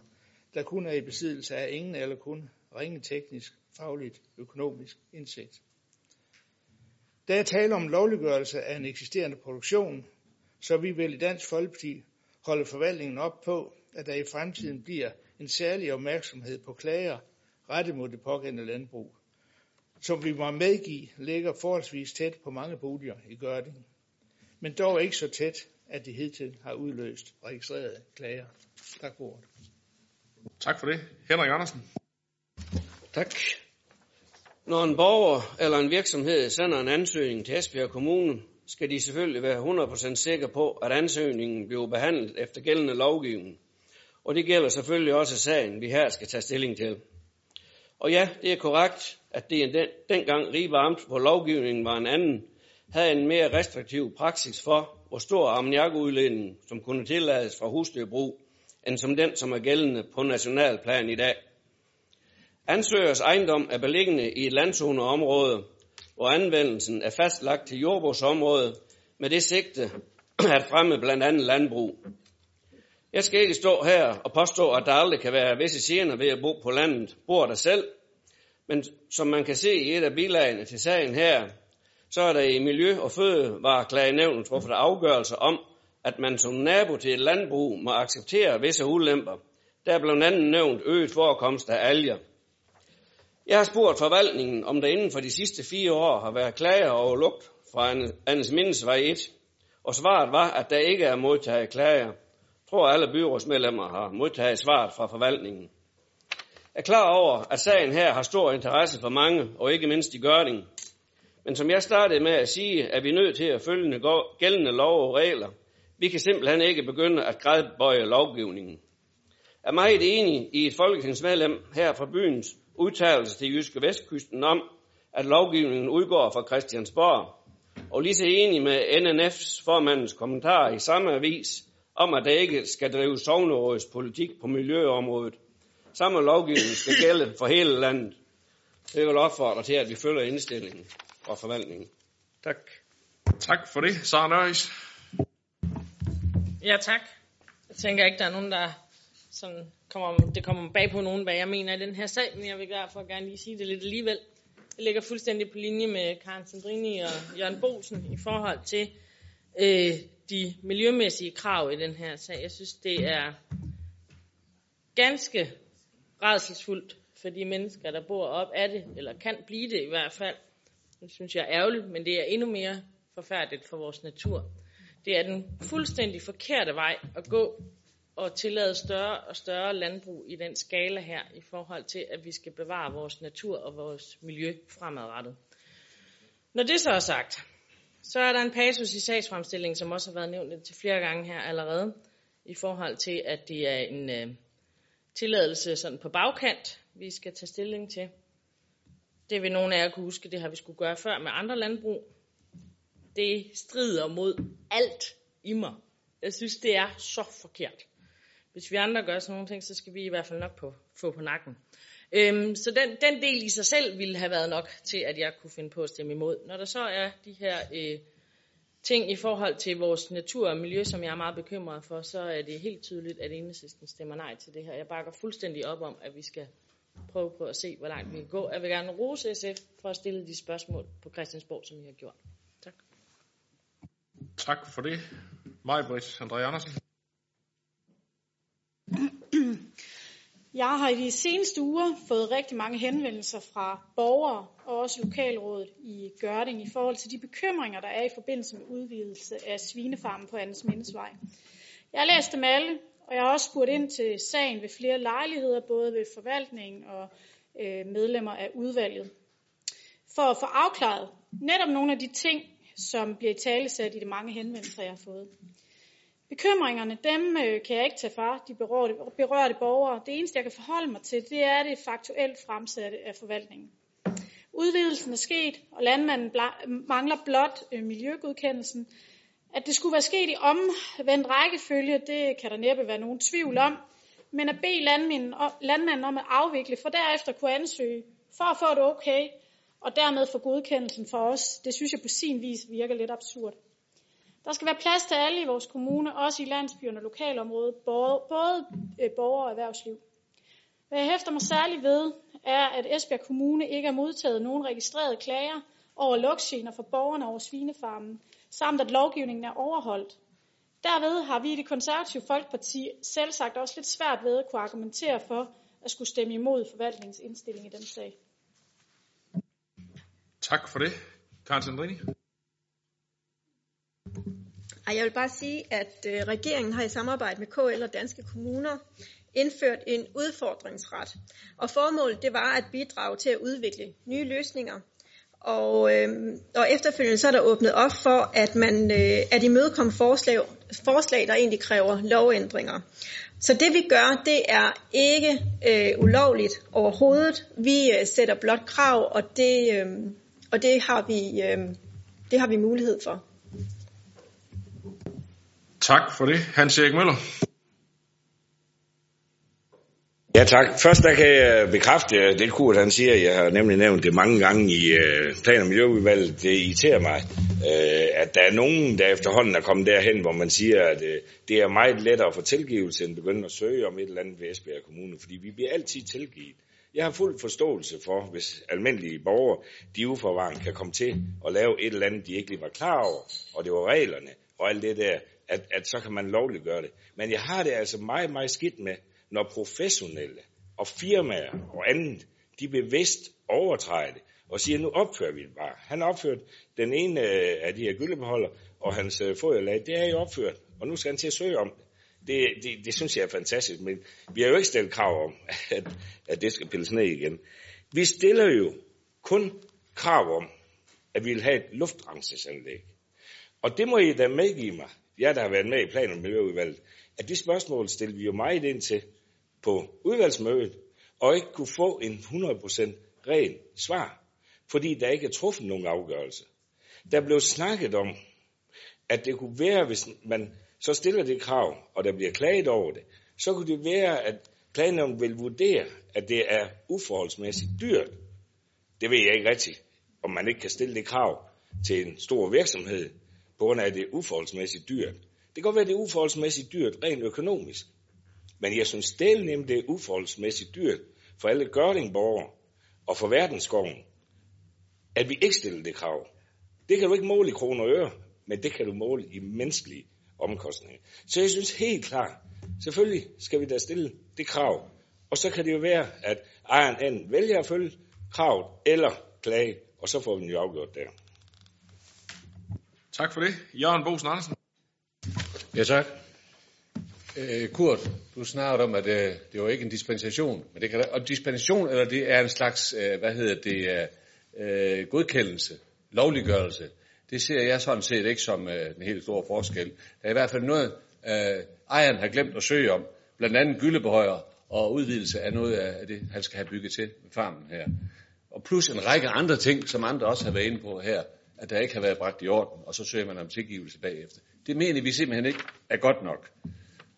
der kun er i besiddelse af ingen eller kun ringe teknisk, fagligt, økonomisk indsigt. Der er tale om lovliggørelse af en eksisterende produktion, så vi vil i Dansk Folkeparti holde forvaltningen op på, at der i fremtiden bliver en særlig opmærksomhed på klager rettet mod det pågældende landbrug, som vi må medgive ligger forholdsvis tæt på mange boliger i Gørding, men dog ikke så tæt, at det hidtil har udløst registrerede klager. Tak for ordet. Tak for det. Henrik Andersen. Tak. Når en borger eller en virksomhed sender en ansøgning til Esbjerg Kommune, skal de selvfølgelig være 100% sikre på, at ansøgningen bliver behandlet efter gældende lovgivning. Og det gælder selvfølgelig også sagen, vi her skal tage stilling til. Og ja, det er korrekt, at det den, dengang Ribe Amt, hvor lovgivningen var en anden, havde en mere restriktiv praksis for, hvor stor ammoniakudledning, som kunne tillades fra husdyrbrug, end som den, som er gældende på nationalplan i dag. Ansøgers ejendom er beliggende i et landzoneområde, hvor anvendelsen er fastlagt til jordbrugsområdet med det sigte at fremme blandt andet landbrug. Jeg skal ikke stå her og påstå, at der aldrig kan være visse gener ved at bo på landet, bor der selv, men som man kan se i et af bilagene til sagen her, så er der i Miljø- og Fødevareklagenævnet truffet afgørelse om, at man som nabo til et landbrug må acceptere visse ulemper. Der er blandt andet nævnt øget forekomst af alger. Jeg har spurgt forvaltningen, om der inden for de sidste fire år har været klager over lugt fra Anders Mindesvej 1, og svaret var, at der ikke er modtaget klager. Jeg tror, alle byrådsmedlemmer har modtaget svaret fra forvaltningen. Jeg er klar over, at sagen her har stor interesse for mange, og ikke mindst i Gørning. Men som jeg startede med at sige, er vi nødt til at følge gældende lov og regler. Vi kan simpelthen ikke begynde at grædbøje lovgivningen. Jeg er meget enig i et folketingsmedlem her fra byens udtalelse til Jyske Vestkysten om, at lovgivningen udgår fra Christiansborg, og lige så enig med NNF's formandens kommentar i samme avis om, at der ikke skal drives sovnerådets politik på miljøområdet. Samme lovgivning skal gælde for hele landet. Det vil opfordre til, at vi følger indstillingen fra forvaltningen. Tak. Tak for det, Sara Nøjes. Ja, tak. Jeg tænker ikke, der er nogen, der sådan kommer, det kommer bag på nogen, hvad jeg mener i den her sag, men jeg vil derfor gerne lige sige det lidt alligevel. Jeg ligger fuldstændig på linje med Karen Sandrini og Jørgen Bolsen i forhold til øh, de miljømæssige krav i den her sag. Jeg synes, det er ganske redselsfuldt for de mennesker, der bor op af det, eller kan blive det i hvert fald. Det synes jeg er ærgerligt, men det er endnu mere forfærdeligt for vores natur. Det er den fuldstændig forkerte vej at gå og tillade større og større landbrug i den skala her, i forhold til, at vi skal bevare vores natur og vores miljø fremadrettet. Når det så er sagt, så er der en passus i sagsfremstillingen, som også har været nævnt til flere gange her allerede, i forhold til, at det er en øh, tilladelse sådan på bagkant, vi skal tage stilling til. Det vil nogle af jer kunne huske, det har vi skulle gøre før med andre landbrug. Det strider mod alt i mig. Jeg synes, det er så forkert. Hvis vi andre gør sådan nogle ting, så skal vi i hvert fald nok på, få på nakken. Øhm, så den, den del i sig selv ville have været nok til, at jeg kunne finde på at stemme imod. Når der så er de her øh, ting i forhold til vores natur og miljø, som jeg er meget bekymret for, så er det helt tydeligt, at enhedslisten stemmer nej til det her. Jeg bakker fuldstændig op om, at vi skal prøve på at se, hvor langt vi kan gå. Jeg vil gerne rose SF for at stille de spørgsmål på Christiansborg, som I har gjort. Tak. Tak for det. Maj-Brit André Andersen. Jeg har i de seneste uger fået rigtig mange henvendelser fra borgere og også lokalrådet i Gørding i forhold til de bekymringer, der er i forbindelse med udvidelse af svinefarmen på Andens Mindesvej. Jeg har læst dem alle, og jeg har også spurgt ind til sagen ved flere lejligheder, både ved forvaltningen og øh, medlemmer af udvalget, for at få afklaret netop nogle af de ting, som bliver talesat i de mange henvendelser, jeg har fået. Bekymringerne, dem øh, kan jeg ikke tage fra de berørte, berørte borgere. Det eneste, jeg kan forholde mig til, det er det faktuelt fremsatte af forvaltningen. Udvidelsen er sket, og landmanden mangler blot øh, miljøgodkendelsen. At det skulle være sket i omvendt rækkefølge, det kan der næppe være nogen tvivl om. Men at bede landmanden, landmanden om at afvikle, for derefter kunne ansøge for at få det okay, og dermed få godkendelsen for os, det synes jeg på sin vis virker lidt absurd. Der skal være plads til alle i vores kommune, også i landsbyerne og lokalområdet, både øh, borgere og erhvervsliv. Hvad jeg hæfter mig særligt ved, er, at Esbjerg Kommune ikke har modtaget nogen registrerede klager over lugtgener for borgerne over svinefarmen, samt at lovgivningen er overholdt. Derved har vi i det konservative Folkeparti selv sagt også lidt svært ved at kunne argumentere for at skulle stemme imod forvaltningens indstilling i den sag. Tak for det. Karen Sandrini. Jeg vil bare sige, at øh, regeringen har i samarbejde med KL og danske kommuner indført en udfordringsret. Og formålet det var at bidrage til at udvikle nye løsninger. Og, øh, og efterfølgende så er der åbnet op for, at man øh, at imødekomme forslag, forslag, der egentlig kræver lovændringer. Så det vi gør, det er ikke øh, ulovligt overhovedet. Vi øh, sætter blot krav, og det, øh, og det, har vi, øh, det har vi mulighed for. Tak for det. Hans Erik Møller. Ja tak. Først der kan jeg bekræfte det Kurt han siger, jeg har nemlig nævnt det mange gange i øh, plan- og miljøudvalget, det irriterer mig, øh, at der er nogen, der efterhånden er kommet derhen, hvor man siger, at øh, det er meget lettere at få tilgivelse, end begynde at søge om et eller andet ved Esbjerg Kommune, fordi vi bliver altid tilgivet. Jeg har fuld forståelse for, hvis almindelige borgere, de uforvarende kan komme til at lave et eller andet, de ikke lige var klar over, og det var reglerne og alt det der, at, at så kan man lovligt gøre det. Men jeg har det altså meget, meget skidt med, når professionelle og firmaer og andet, de bevidst overtræder det og siger, nu opfører vi det bare. Han har opført den ene øh, af de her gyldebeholder, og hans øh, foderlag, det er jo opført, og nu skal han til at søge om det. Det, det, det synes jeg er fantastisk, men vi har jo ikke stillet krav om, at, at det skal pilles ned igen. Vi stiller jo kun krav om, at vi vil have et luftrensningsanlæg. Og det må I da medgive mig, jeg der har været med i plan- og miljøudvalget, at de spørgsmål stillede vi jo meget ind til på udvalgsmødet, og ikke kunne få en 100% ren svar, fordi der ikke er truffet nogen afgørelse. Der blev snakket om, at det kunne være, hvis man så stiller det krav, og der bliver klaget over det, så kunne det være, at planloven vil vurdere, at det er uforholdsmæssigt dyrt. Det ved jeg ikke rigtigt, om man ikke kan stille det krav til en stor virksomhed, på grund af, at det er uforholdsmæssigt dyrt. Det kan godt være, at det er uforholdsmæssigt dyrt rent økonomisk. Men jeg synes det nemt, det er uforholdsmæssigt dyrt for alle gørdingborgere og for verdensskoven, at vi ikke stiller det krav. Det kan du ikke måle i kroner og øre, men det kan du måle i menneskelige omkostninger. Så jeg synes helt klart, selvfølgelig skal vi da stille det krav. Og så kan det jo være, at ejeren enten vælger at følge kravet eller klage, og så får vi den jo afgjort der. Tak for det. Jørgen Bosen Andersen. Ja, tak. Øh, Kurt, du snakkede om, at øh, det var ikke en dispensation, men det kan og dispensation, eller det er en slags, øh, hvad hedder det, øh, øh godkendelse, lovliggørelse. Det ser jeg sådan set ikke som øh, en helt stor forskel. Der er i hvert fald noget, øh, ejeren har glemt at søge om, blandt andet gyldebehøjer og udvidelse af noget af det, han skal have bygget til med farmen her. Og plus en række andre ting, som andre også har været inde på her, at der ikke har været bragt i orden, og så søger man om tilgivelse bagefter. Det mener vi simpelthen ikke er godt nok.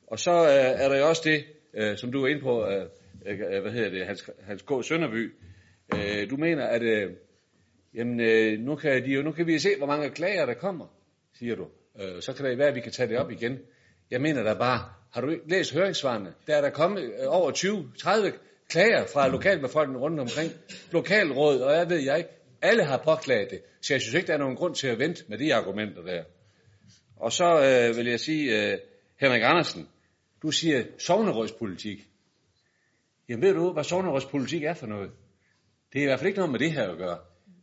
Og så øh, er der jo også det, øh, som du er inde på, øh, øh, hvad hedder det, Hans, Hans K. Sønderby. Øh, du mener, at øh, jamen, øh, nu, kan de, jo, nu kan vi se, hvor mange klager der kommer, siger du. Øh, så kan det være, at vi kan tage det op igen. Jeg mener da bare, har du ikke læst høringssvarene? Der er der kommet øh, over 20-30 klager fra lokalbefolkningen rundt omkring. Lokalråd, og jeg ved jeg ikke. Alle har påklaget det. Så jeg synes ikke, der er nogen grund til at vente med de argumenter der. Og så øh, vil jeg sige, øh, Henrik Andersen, du siger sovnerådspolitik. Jamen ved du, hvad sovnerådspolitik er for noget? Det er i hvert fald ikke noget med det her at gøre.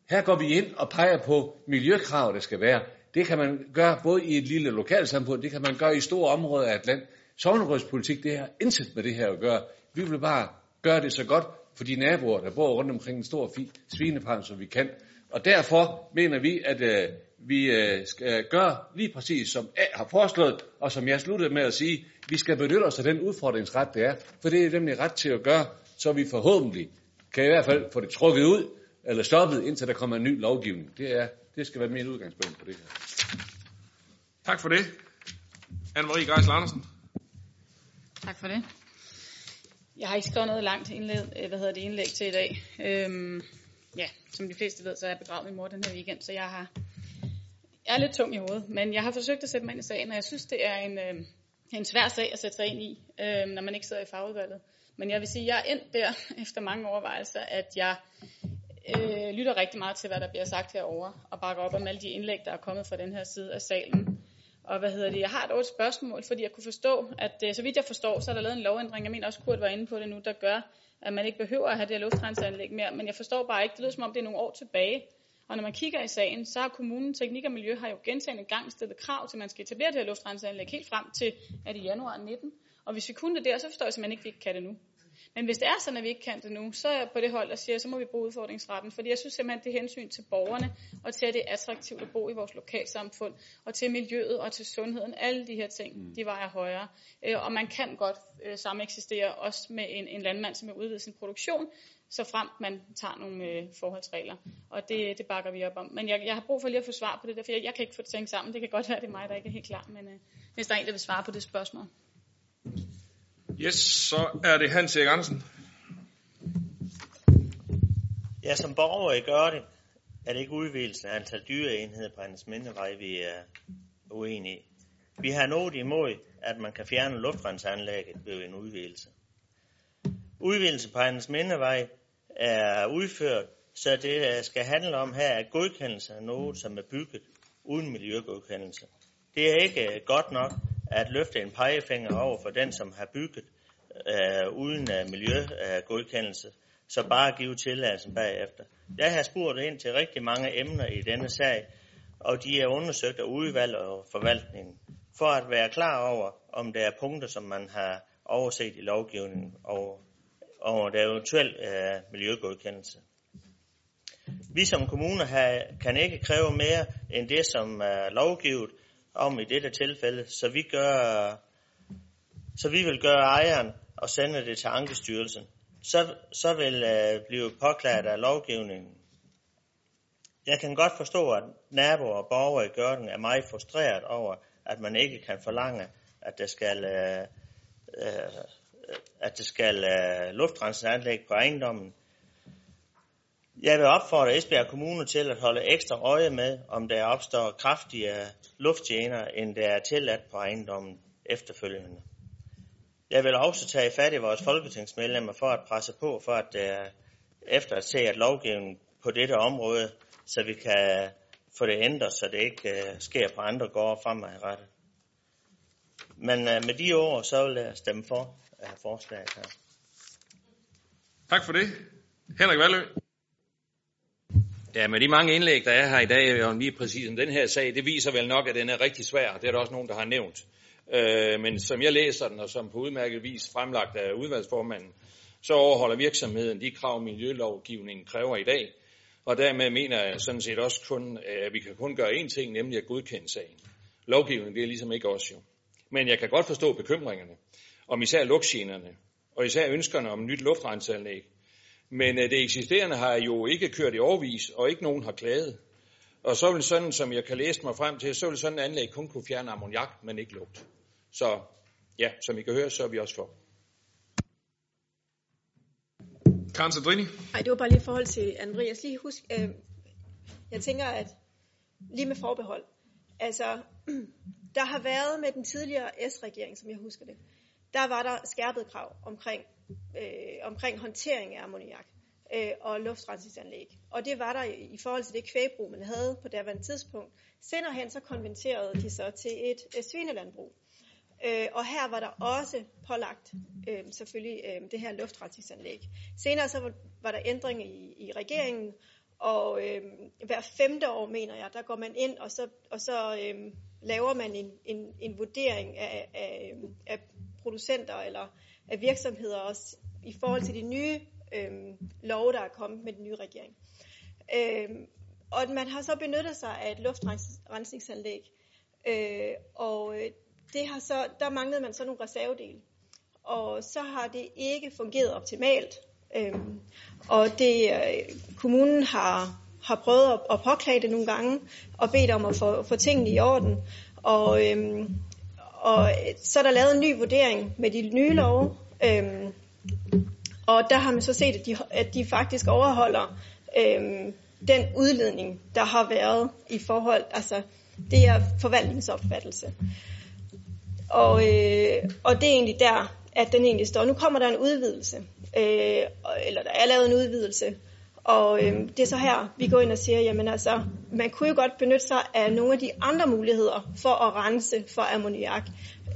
Her går vi ind og peger på miljøkrav, der skal være. Det kan man gøre både i et lille lokalsamfund, det kan man gøre i store områder af et land. Sovnerådspolitik, det har intet med det her at gøre. Vi vil bare gøre det så godt for de naboer, der bor rundt omkring en stor svinefarm, som vi kan. Og derfor mener vi, at øh, vi øh, skal gøre lige præcis som A har foreslået, og som jeg sluttede med at sige, vi skal benytte os af den udfordringsret, det er, for det er nemlig ret til at gøre, så vi forhåbentlig kan i hvert fald få det trukket ud, eller stoppet, indtil der kommer en ny lovgivning. Det, er, det skal være mit udgangspunkt på det her. Tak for det. Anne-Marie Geisler Andersen. Tak for det. Jeg har ikke skrevet noget langt indlæg, øh, hvad hedder det, indlæg til i dag. Øhm, ja, som de fleste ved, så er jeg begravet min mor den her weekend, så jeg har jeg er lidt tung i hovedet, men jeg har forsøgt at sætte mig ind i sagen, og jeg synes, det er en, øh, en svær sag at sætte sig ind i, øh, når man ikke sidder i fagudvalget. Men jeg vil sige, at jeg er endt der efter mange overvejelser, at jeg øh, lytter rigtig meget til, hvad der bliver sagt herover og bakker op om alle de indlæg, der er kommet fra den her side af salen. Og hvad hedder det? Jeg har dog et spørgsmål, fordi jeg kunne forstå, at øh, så vidt jeg forstår, så er der lavet en lovændring, jeg mener også Kurt var inde på det nu, der gør, at man ikke behøver at have det her luftrenseanlæg mere, men jeg forstår bare ikke, det lyder som om det er nogle år tilbage. Og når man kigger i sagen, så har kommunen Teknik og Miljø har jo gentagende gang stillet krav til, at man skal etablere det her luftrenseanlæg helt frem til, at i januar 19. Og hvis vi kunne det der, så forstår jeg simpelthen ikke, at vi ikke kan det nu. Men hvis det er sådan, at vi ikke kan det nu, så er jeg på det hold, der siger, så må vi bruge udfordringsretten. Fordi jeg synes simpelthen, det er hensyn til borgerne, og til at det er attraktivt at bo i vores lokalsamfund, og til miljøet og til sundheden. Alle de her ting, mm. de vejer højere. Øh, og man kan godt øh, sameksistere også med en, en landmand, som vil udvide sin produktion, så frem man tager nogle øh, forholdsregler. Og det, det bakker vi op om. Men jeg, jeg har brug for lige at få svar på det der, for jeg, jeg kan ikke få det tænkt sammen. Det kan godt være, det er mig, der ikke er helt klar. Men øh, hvis der er en, der vil svare på det spørgsmål. Yes, så er det Hans Erik Andersen. Ja, som borger i gør det, er det ikke udvidelsen af antal dyreenheder på hans Mindevej, vi er uenige i. Vi har noget imod, at man kan fjerne luftrensanlægget ved en udvidelse. Udvidelse på hans Mindevej er udført, så det øh, skal handle om her er godkendelse af noget, som er bygget uden miljøgodkendelse. Det er ikke øh, godt nok at løfte en pegefinger over for den, som har bygget øh, uden øh, miljøgodkendelse, øh, så bare give tilladelsen bagefter. Jeg har spurgt ind til rigtig mange emner i denne sag, og de er undersøgt af udvalg og forvaltningen, for at være klar over, om der er punkter, som man har overset i lovgivningen, og, og der er eventuelt uh, øh, miljøgodkendelse. Vi som kommuner har, kan ikke kræve mere end det, som er lovgivet om i dette tilfælde, så vi, gør, så vi vil gøre ejeren og sende det til Ankestyrelsen. Så, så vil øh, blive påklaget af lovgivningen. Jeg kan godt forstå, at naboer og borgere i Gørden er meget frustreret over, at man ikke kan forlange, at der skal, øh, øh, at der skal øh, uh, luftrenseanlæg på ejendommen. Jeg vil opfordre Esbjerg Kommune til at holde ekstra øje med, om der opstår kraftige lufttjener, end der er tilladt på ejendommen efterfølgende. Jeg vil også tage fat i vores folketingsmedlemmer for at presse på, for at der efter at se, at lovgivningen på dette område, så vi kan få det ændret, så det ikke øh, sker på andre gårde fremadrettet. Men øh, med de ord, så vil jeg stemme for øh, forslaget her. Tak for det. Henrik Valø. Ja, med de mange indlæg, der er her i dag, og lige præcis om den her sag, det viser vel nok, at den er rigtig svær. Det er der også nogen, der har nævnt. Øh, men som jeg læser den, og som på udmærket vis fremlagt af udvalgsformanden, så overholder virksomheden de krav, miljølovgivningen kræver i dag. Og dermed mener jeg sådan set også kun, at vi kan kun gøre én ting, nemlig at godkende sagen. Lovgivningen, det er ligesom ikke os jo. Men jeg kan godt forstå bekymringerne, om især lugtgenerne, og især ønskerne om nyt luftrenseanlæg. Men øh, det eksisterende har jo ikke kørt i overvis, og ikke nogen har klaget. Og så vil sådan, som jeg kan læse mig frem til, så vil sådan et anlæg kun kunne fjerne ammoniak, men ikke lugt. Så ja, som I kan høre, så er vi også for. Karen Sandrini. Nej, det var bare lige i forhold til Andreas. Lige husk, øh, jeg tænker, at lige med forbehold, altså, der har været med den tidligere S-regering, som jeg husker det, der var der skærpet krav omkring, øh, omkring håndtering af ammoniak øh, og luftrensningsanlæg. Og det var der i, forhold til det kvægbrug, man havde på daværende tidspunkt. Senere hen så konverterede de så til et, øh, svinelandbrug. Øh, og her var der også pålagt øh, selvfølgelig øh, det her luftrensningsanlæg. Senere så var, var der ændring i, i regeringen, og øh, hver femte år, mener jeg, der går man ind, og så, og så øh, laver man en, en, en vurdering af, af, af producenter eller af virksomheder også i forhold til de nye øh, love, der er kommet med den nye regering. Øh, og man har så benyttet sig af et luftrensningsanlæg, øh, og øh, det har så, der manglede man så nogle reservedele. Og så har det ikke fungeret optimalt. Øh, og det, øh, kommunen har, har prøvet at, at påklage det nogle gange, og bedt om at få, få tingene i orden. Og, øhm, og så er der lavet en ny vurdering med de nye love, øhm, og der har man så set, at de, at de faktisk overholder øhm, den udledning, der har været i forhold, altså det er forvaltningsopfattelse. Og, øh, og det er egentlig der, at den egentlig står. Nu kommer der en udvidelse, øh, eller der er lavet en udvidelse, og øh, det er så her, vi går ind og siger, jamen altså, man kunne jo godt benytte sig af nogle af de andre muligheder for at rense for ammoniak.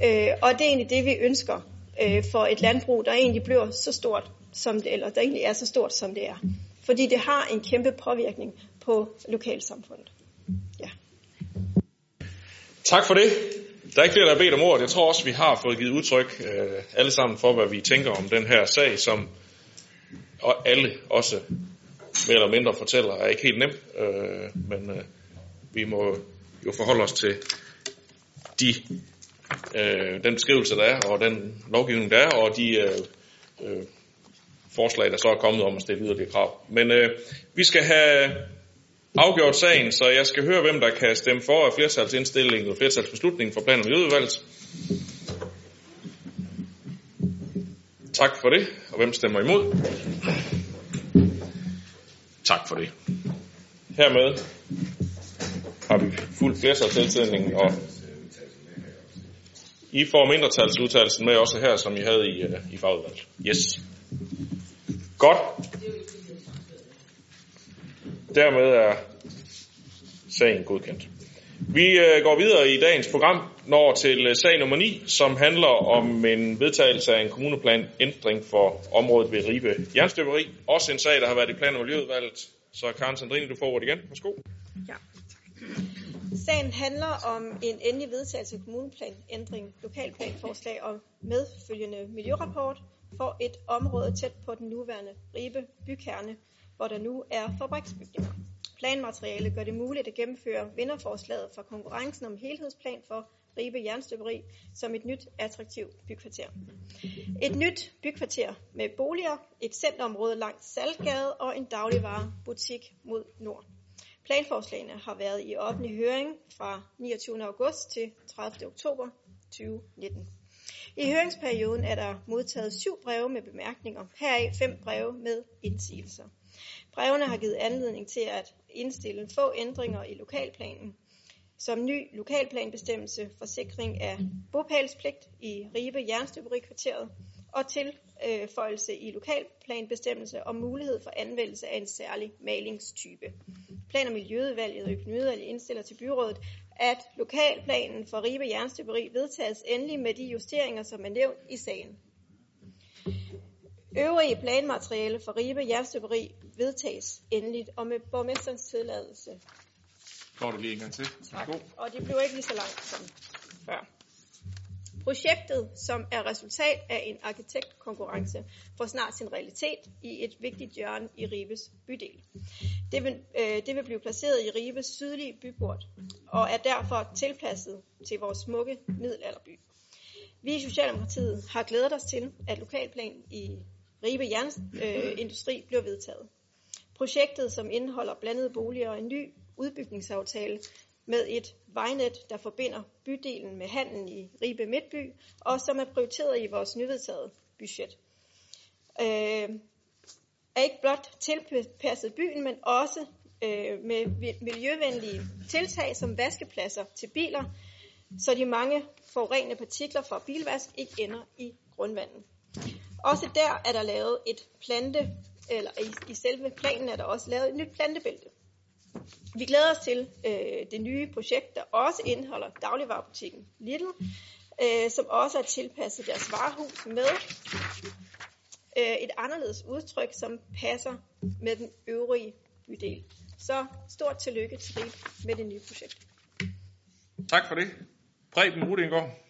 Øh, og det er egentlig det, vi ønsker øh, for et landbrug, der egentlig bliver så stort, som det, eller der egentlig er så stort, som det er. Fordi det har en kæmpe påvirkning på lokalsamfundet. Ja. Tak for det. Der er ikke flere, der har bedt om ordet. Jeg tror også, vi har fået givet udtryk øh, alle sammen for, hvad vi tænker om den her sag, som og alle også mere eller mindre fortæller, er ikke helt nem, øh, men øh, vi må jo forholde os til de, øh, den beskrivelse, der er, og den lovgivning, der er, og de øh, øh, forslag, der så er kommet om at stille yderligere krav. Men øh, vi skal have afgjort sagen, så jeg skal høre, hvem der kan stemme for flertalsindstillingen og flertalsbeslutningen for plan- og miljøudvalget. Tak for det. Og hvem stemmer imod? Tak for det. Hermed har vi fuldt flertalsindstillingen, og I får mindretalsudtalelsen med også her, som I havde i, øh, i fagudvalget. Yes. Godt. Dermed er sagen godkendt. Vi øh, går videre i dagens program, når til øh, sag nummer 9, som handler om en vedtagelse af en kommuneplan ændring for området ved Ribe Jernstøberi. Også en sag, der har været i plan- og miljøudvalget. Så Karen Sandrine, du får ordet igen. Værsgo. Ja. Sagen handler om en endelig vedtagelse af kommuneplan ændring, lokalplanforslag og medfølgende miljørapport for et område tæt på den nuværende Ribe bykerne, hvor der nu er fabriksbygninger. Planmateriale gør det muligt at gennemføre vinderforslaget fra konkurrencen om helhedsplan for Ribe Jernstøberi som et nyt attraktivt bykvarter. Et nyt bykvarter med boliger, et centerområde langs Salgade og en dagligvarebutik mod nord. Planforslagene har været i offentlig høring fra 29. august til 30. oktober 2019. I høringsperioden er der modtaget syv breve med bemærkninger, heraf fem breve med indsigelser. Brevene har givet anledning til at indstille få ændringer i lokalplanen, som ny lokalplanbestemmelse for sikring af bopælspligt i Ribe Jernstøberikvarteret og tilføjelse i lokalplanbestemmelse om mulighed for anvendelse af en særlig malingstype. Plan- og Miljøudvalget og Økonomiudvalget indstiller til byrådet, at lokalplanen for Ribe Jernstøberi vedtages endelig med de justeringer, som er nævnt i sagen. Øvrige planmateriale for Ribe Jernstøberi vedtages endeligt og med borgmesterens tilladelse. Får du lige en gang til? Tak. God. Og det blev ikke lige så langt som før. Projektet, som er resultat af en arkitektkonkurrence, får snart sin realitet i et vigtigt hjørne i Ribes bydel. Det vil, øh, det vil blive placeret i Ribes sydlige byport, og er derfor tilpasset til vores smukke middelalderby. Vi i Socialdemokratiet har glædet os til, at lokalplan i Ribe Jernindustri øh, bliver vedtaget. Projektet, som indeholder blandede boliger og en ny udbygningsaftale med et vejnet, der forbinder bydelen med handlen i Ribe Midtby, og som er prioriteret i vores nyvedtaget budget. Øh, er ikke blot tilpasset byen, men også øh, med miljøvenlige tiltag som vaskepladser til biler, så de mange forurenende partikler fra bilvask ikke ender i grundvandet. Også der er der lavet et plante, eller i, i selve planen er der også lavet et nyt plantebælte. Vi glæder os til øh, det nye projekt, der også indeholder dagligvarerbutikken Lidl, øh, som også er tilpasset deres varehus med øh, et anderledes udtryk, som passer med den øvrige bydel. Så stort tillykke til Rib med det nye projekt. Tak for det. Preben Rudingård.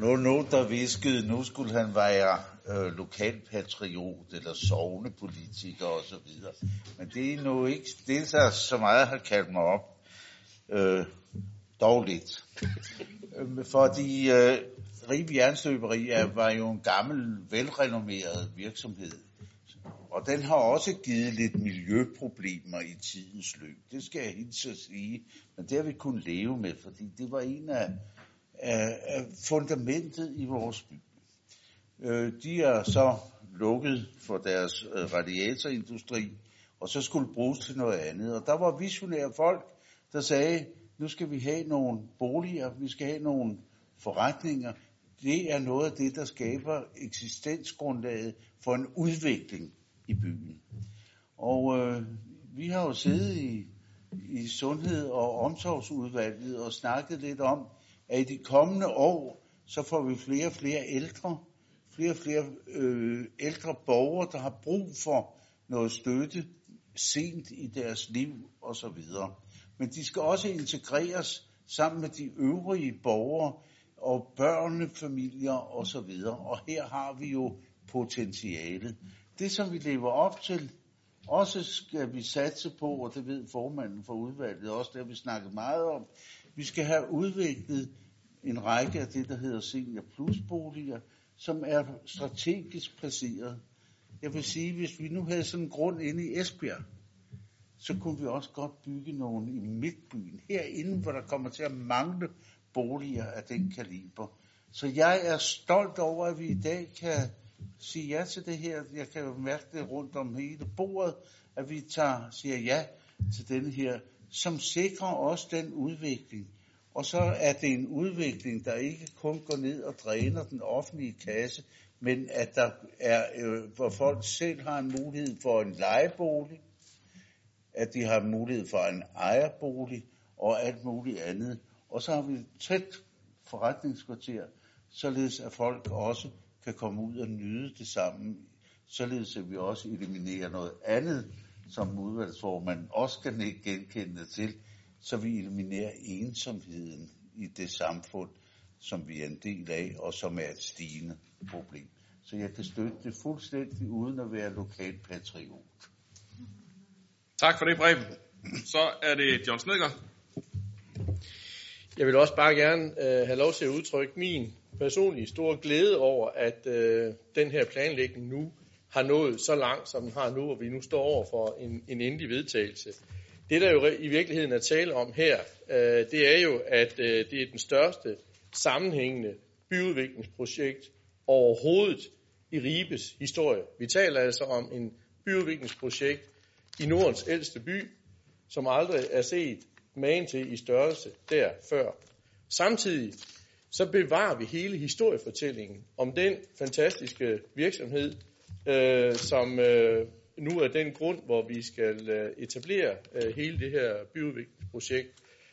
Nu, nu, der viskede, nu skulle han være øh, lokalpatriot eller sovnepolitiker og så videre. Men det er nu ikke, det der så, så meget har kaldt mig op. Øh, dog lidt. Øh, fordi øh, Ribe Jernstøberi er, var jo en gammel, velrenommeret virksomhed. Og den har også givet lidt miljøproblemer i tidens løb. Det skal jeg hilse at sige. Men det har vi kunnet leve med, fordi det var en af, er, er fundamentet i vores by. Øh, de er så lukket for deres øh, radiatorindustri, og så skulle bruges til noget andet. Og der var visionære folk, der sagde, nu skal vi have nogle boliger, vi skal have nogle forretninger. Det er noget af det, der skaber eksistensgrundlaget for en udvikling i byen. Og øh, vi har jo siddet i, i sundhed- og omsorgsudvalget og snakket lidt om, at i de kommende år, så får vi flere og flere ældre, flere og flere øh, ældre borgere, der har brug for noget støtte sent i deres liv osv. Men de skal også integreres sammen med de øvrige borgere og børnefamilier osv. Og her har vi jo potentialet. Det, som vi lever op til, også skal vi satse på, og det ved formanden for udvalget også, det har vi snakket meget om, vi skal have udviklet en række af det, der hedder senior plus boliger, som er strategisk placeret. Jeg vil sige, hvis vi nu havde sådan en grund inde i Esbjerg, så kunne vi også godt bygge nogle i midtbyen, herinde, hvor der kommer til at mangle boliger af den kaliber. Så jeg er stolt over, at vi i dag kan sige ja til det her. Jeg kan jo mærke det rundt om hele bordet, at vi tager, siger ja til den her, som sikrer også den udvikling. Og så er det en udvikling, der ikke kun går ned og dræner den offentlige kasse, men at der er, øh, hvor folk selv har en mulighed for en lejebolig, at de har mulighed for en ejerbolig og alt muligt andet. Og så har vi et tæt forretningskvarter, således at folk også kan komme ud og nyde det sammen, således at vi også eliminerer noget andet, som udvalgsformanden også kan genkende til, så vi eliminerer ensomheden i det samfund, som vi er en del af, og som er et stigende problem. Så jeg kan støtte det fuldstændig uden at være lokalpatriot. Tak for det, Preben. Så er det John Snedgaard. Jeg vil også bare gerne øh, have lov til at udtrykke min personlige store glæde over, at øh, den her planlægning nu har nået så langt, som den har nu, og vi nu står over for en, en endelig vedtagelse. Det, der jo i virkeligheden er tale om her, øh, det er jo, at øh, det er den største sammenhængende byudviklingsprojekt overhovedet i Ribes historie. Vi taler altså om en byudviklingsprojekt i Nordens ældste by, som aldrig er set magen til i størrelse der før. Samtidig så bevarer vi hele historiefortællingen om den fantastiske virksomhed, øh, som øh, nu er den grund, hvor vi skal øh, etablere øh, hele det her byudviklingsprojekt,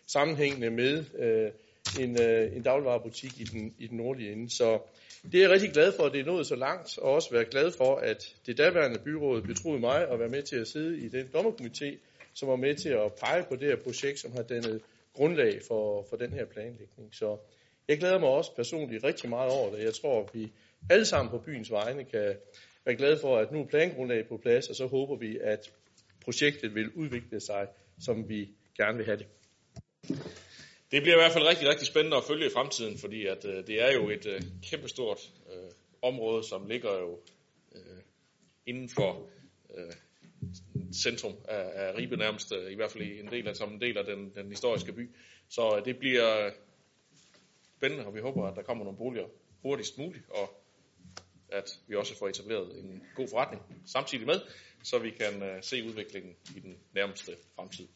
sammenhængende med øh, en, en dagligvarerbutik i den, i den nordlige ende. Så det er jeg rigtig glad for, at det er nået så langt, og også være glad for, at det daværende byråd betroede mig at være med til at sidde i den dommerkomité, som var med til at pege på det her projekt, som har dannet grundlag for, for den her planlægning. Så jeg glæder mig også personligt rigtig meget over det. Jeg tror, at vi alle sammen på byens vegne kan være glade for, at nu er plangrundlaget på plads, og så håber vi, at projektet vil udvikle sig, som vi gerne vil have det. Det bliver i hvert fald rigtig, rigtig spændende at følge i fremtiden, fordi at, øh, det er jo et øh, kæmpestort øh, område, som ligger jo øh, inden for øh, centrum af, af Ribe nærmest, øh, i hvert fald i en del af, som en del af den, den historiske by. Så øh, det bliver øh, spændende, og vi håber, at der kommer nogle boliger hurtigst muligt, og at vi også får etableret en god forretning samtidig med, så vi kan øh, se udviklingen i den nærmeste fremtid.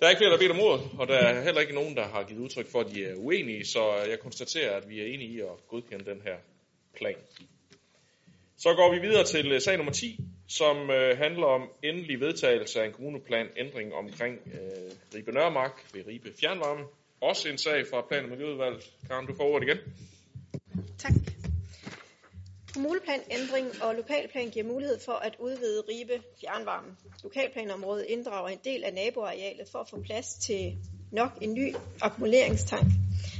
Der er ikke flere, der har bedt om ordet, og der er heller ikke nogen, der har givet udtryk for, at de er uenige, så jeg konstaterer, at vi er enige i at godkende den her plan. Så går vi videre til øh, sag nummer 10, som øh, handler om endelig vedtagelse af en kommuneplan ændring omkring øh, Ribe Nørmark ved Ribe Fjernvarme. Også en sag fra Plan- og Miljøudvalget. Karen, du får ordet igen. Tak. Kommuneplanændring og lokalplan giver mulighed for at udvide Ribe fjernvarme. Lokalplanområdet inddrager en del af naboarealet for at få plads til nok en ny akkumuleringstank.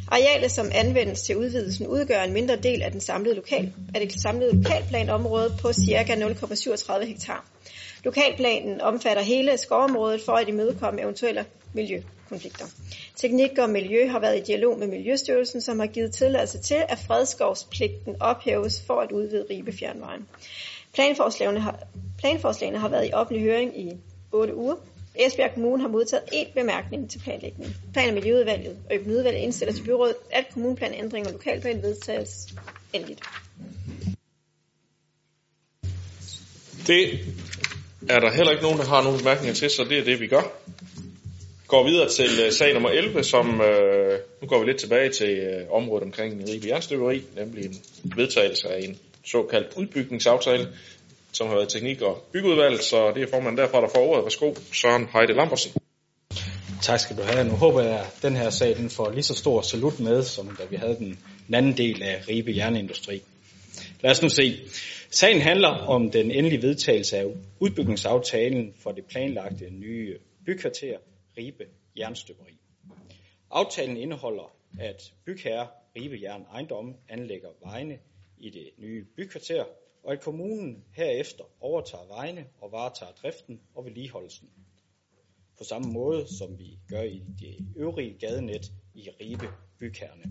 Arealet, som anvendes til udvidelsen, udgør en mindre del af, den samlede lokal, af det samlede lokalplanområde på ca. 0,37 hektar. Lokalplanen omfatter hele skovområdet for at imødekomme eventuelle miljø, konflikter. Teknik og Miljø har været i dialog med Miljøstyrelsen, som har givet tilladelse til, at fredskovspligten ophæves for at udvide Ribe Fjernvejen. Planforslagene har, planforslagene har været i offentlig høring i 8 uger. Esbjerg Kommune har modtaget én bemærkning til planlægningen. Plan- og Miljøudvalget og Økonomiudvalget indstiller til byrådet, at kommunplanændring og lokalplan vedtages endeligt. Det er der heller ikke nogen, der har nogen bemærkninger til, så det er det, vi gør. Går videre til øh, sag nummer 11, som øh, nu går vi lidt tilbage til øh, området omkring Ribe Jernstøberi, nemlig en vedtagelse af en såkaldt udbygningsaftale, som har været teknik- og byggeudvalg, så det er formanden derfra, der får ordet. Værsgo, Søren Heide Lambertsen. Tak skal du have. Nu håber jeg, at den her sag den får lige så stor salut med, som da vi havde den anden del af Ribe Jernindustri. Lad os nu se. Sagen handler om den endelige vedtagelse af udbygningsaftalen for det planlagte nye bykvarter Ribe Jernstøberi. Aftalen indeholder, at bygherre Ribe Jern Ejendomme anlægger vejene i det nye bykvarter, og at kommunen herefter overtager vejene og varetager driften og vedligeholdelsen. På samme måde som vi gør i det øvrige gadenet i Ribe bykerne.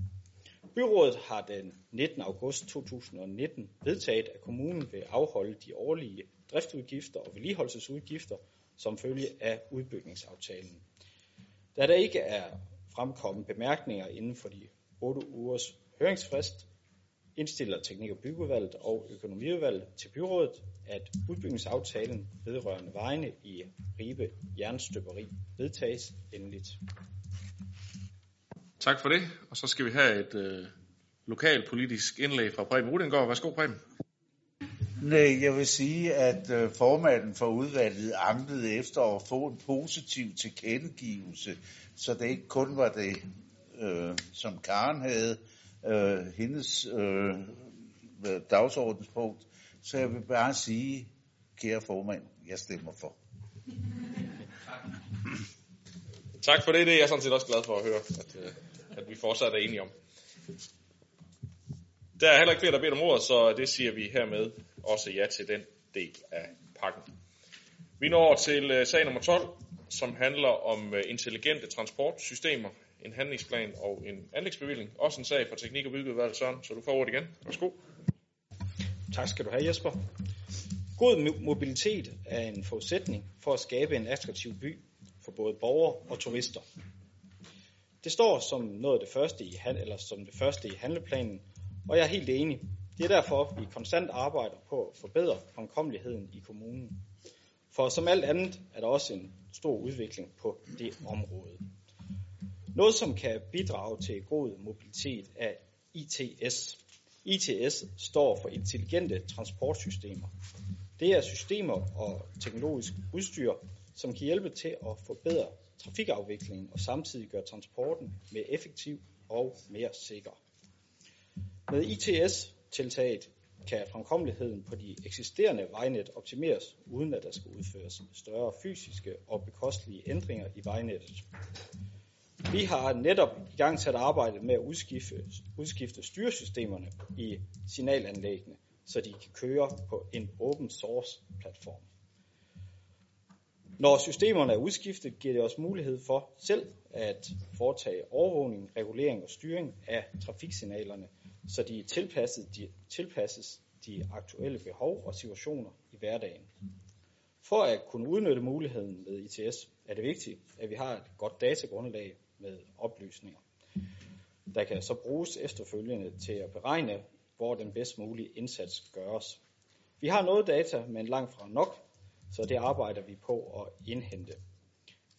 Byrådet har den 19. august 2019 vedtaget, at kommunen vil afholde de årlige driftsudgifter og vedligeholdelsesudgifter som følge af udbygningsaftalen. Da der ikke er fremkommet bemærkninger inden for de 8 ugers høringsfrist, indstiller Teknik- og Byggeudvalget og Økonomiudvalget til byrådet, at udbygningsaftalen vedrørende vejene i Ribe Jernstøberi vedtages endeligt. Tak for det, og så skal vi have et øh, lokalpolitisk indlæg fra Preben Rudengård. Værsgo, Preben. Nej, jeg vil sige, at øh, formanden for udvalget ankede efter at få en positiv tilkendegivelse, så det ikke kun var det, øh, som Karen havde, øh, hendes øh, dagsordenspunkt. Så jeg vil bare sige, kære formand, jeg stemmer for. Tak for det, det er jeg sådan set også glad for at høre, at, øh, at vi fortsat er enige om. Der er heller ikke flere, der beder om ordet, så det siger vi hermed også ja til den del af pakken. Vi når til øh, sag nummer 12, som handler om øh, intelligente transportsystemer, en handlingsplan og en anlægsbevilling. Også en sag fra Teknik- og Byggeudvalget, Søren, så du får ordet igen. Værsgo. Tak skal du have, Jesper. God mobilitet er en forudsætning for at skabe en attraktiv by for både borgere og turister. Det står som noget af det første i, eller som det første i handleplanen, og jeg er helt enig. Det er derfor, vi konstant arbejder på at forbedre fremkommeligheden i kommunen. For som alt andet er der også en stor udvikling på det område. Noget, som kan bidrage til god mobilitet, er ITS. ITS står for intelligente transportsystemer. Det er systemer og teknologisk udstyr, som kan hjælpe til at forbedre trafikafviklingen og samtidig gøre transporten mere effektiv og mere sikker. Med ITS tiltaget kan fremkommeligheden på de eksisterende vejnet optimeres, uden at der skal udføres større fysiske og bekostelige ændringer i vejnettet. Vi har netop i gang sat arbejde med at udskifte, udskifte styresystemerne i signalanlæggene, så de kan køre på en open source platform. Når systemerne er udskiftet, giver det os mulighed for selv at foretage overvågning, regulering og styring af trafiksignalerne, så de, tilpasset, de tilpasses de aktuelle behov og situationer i hverdagen. For at kunne udnytte muligheden med ITS er det vigtigt, at vi har et godt datagrundlag med oplysninger, der kan så bruges efterfølgende til at beregne, hvor den bedst mulige indsats gøres. Vi har noget data, men langt fra nok, så det arbejder vi på at indhente.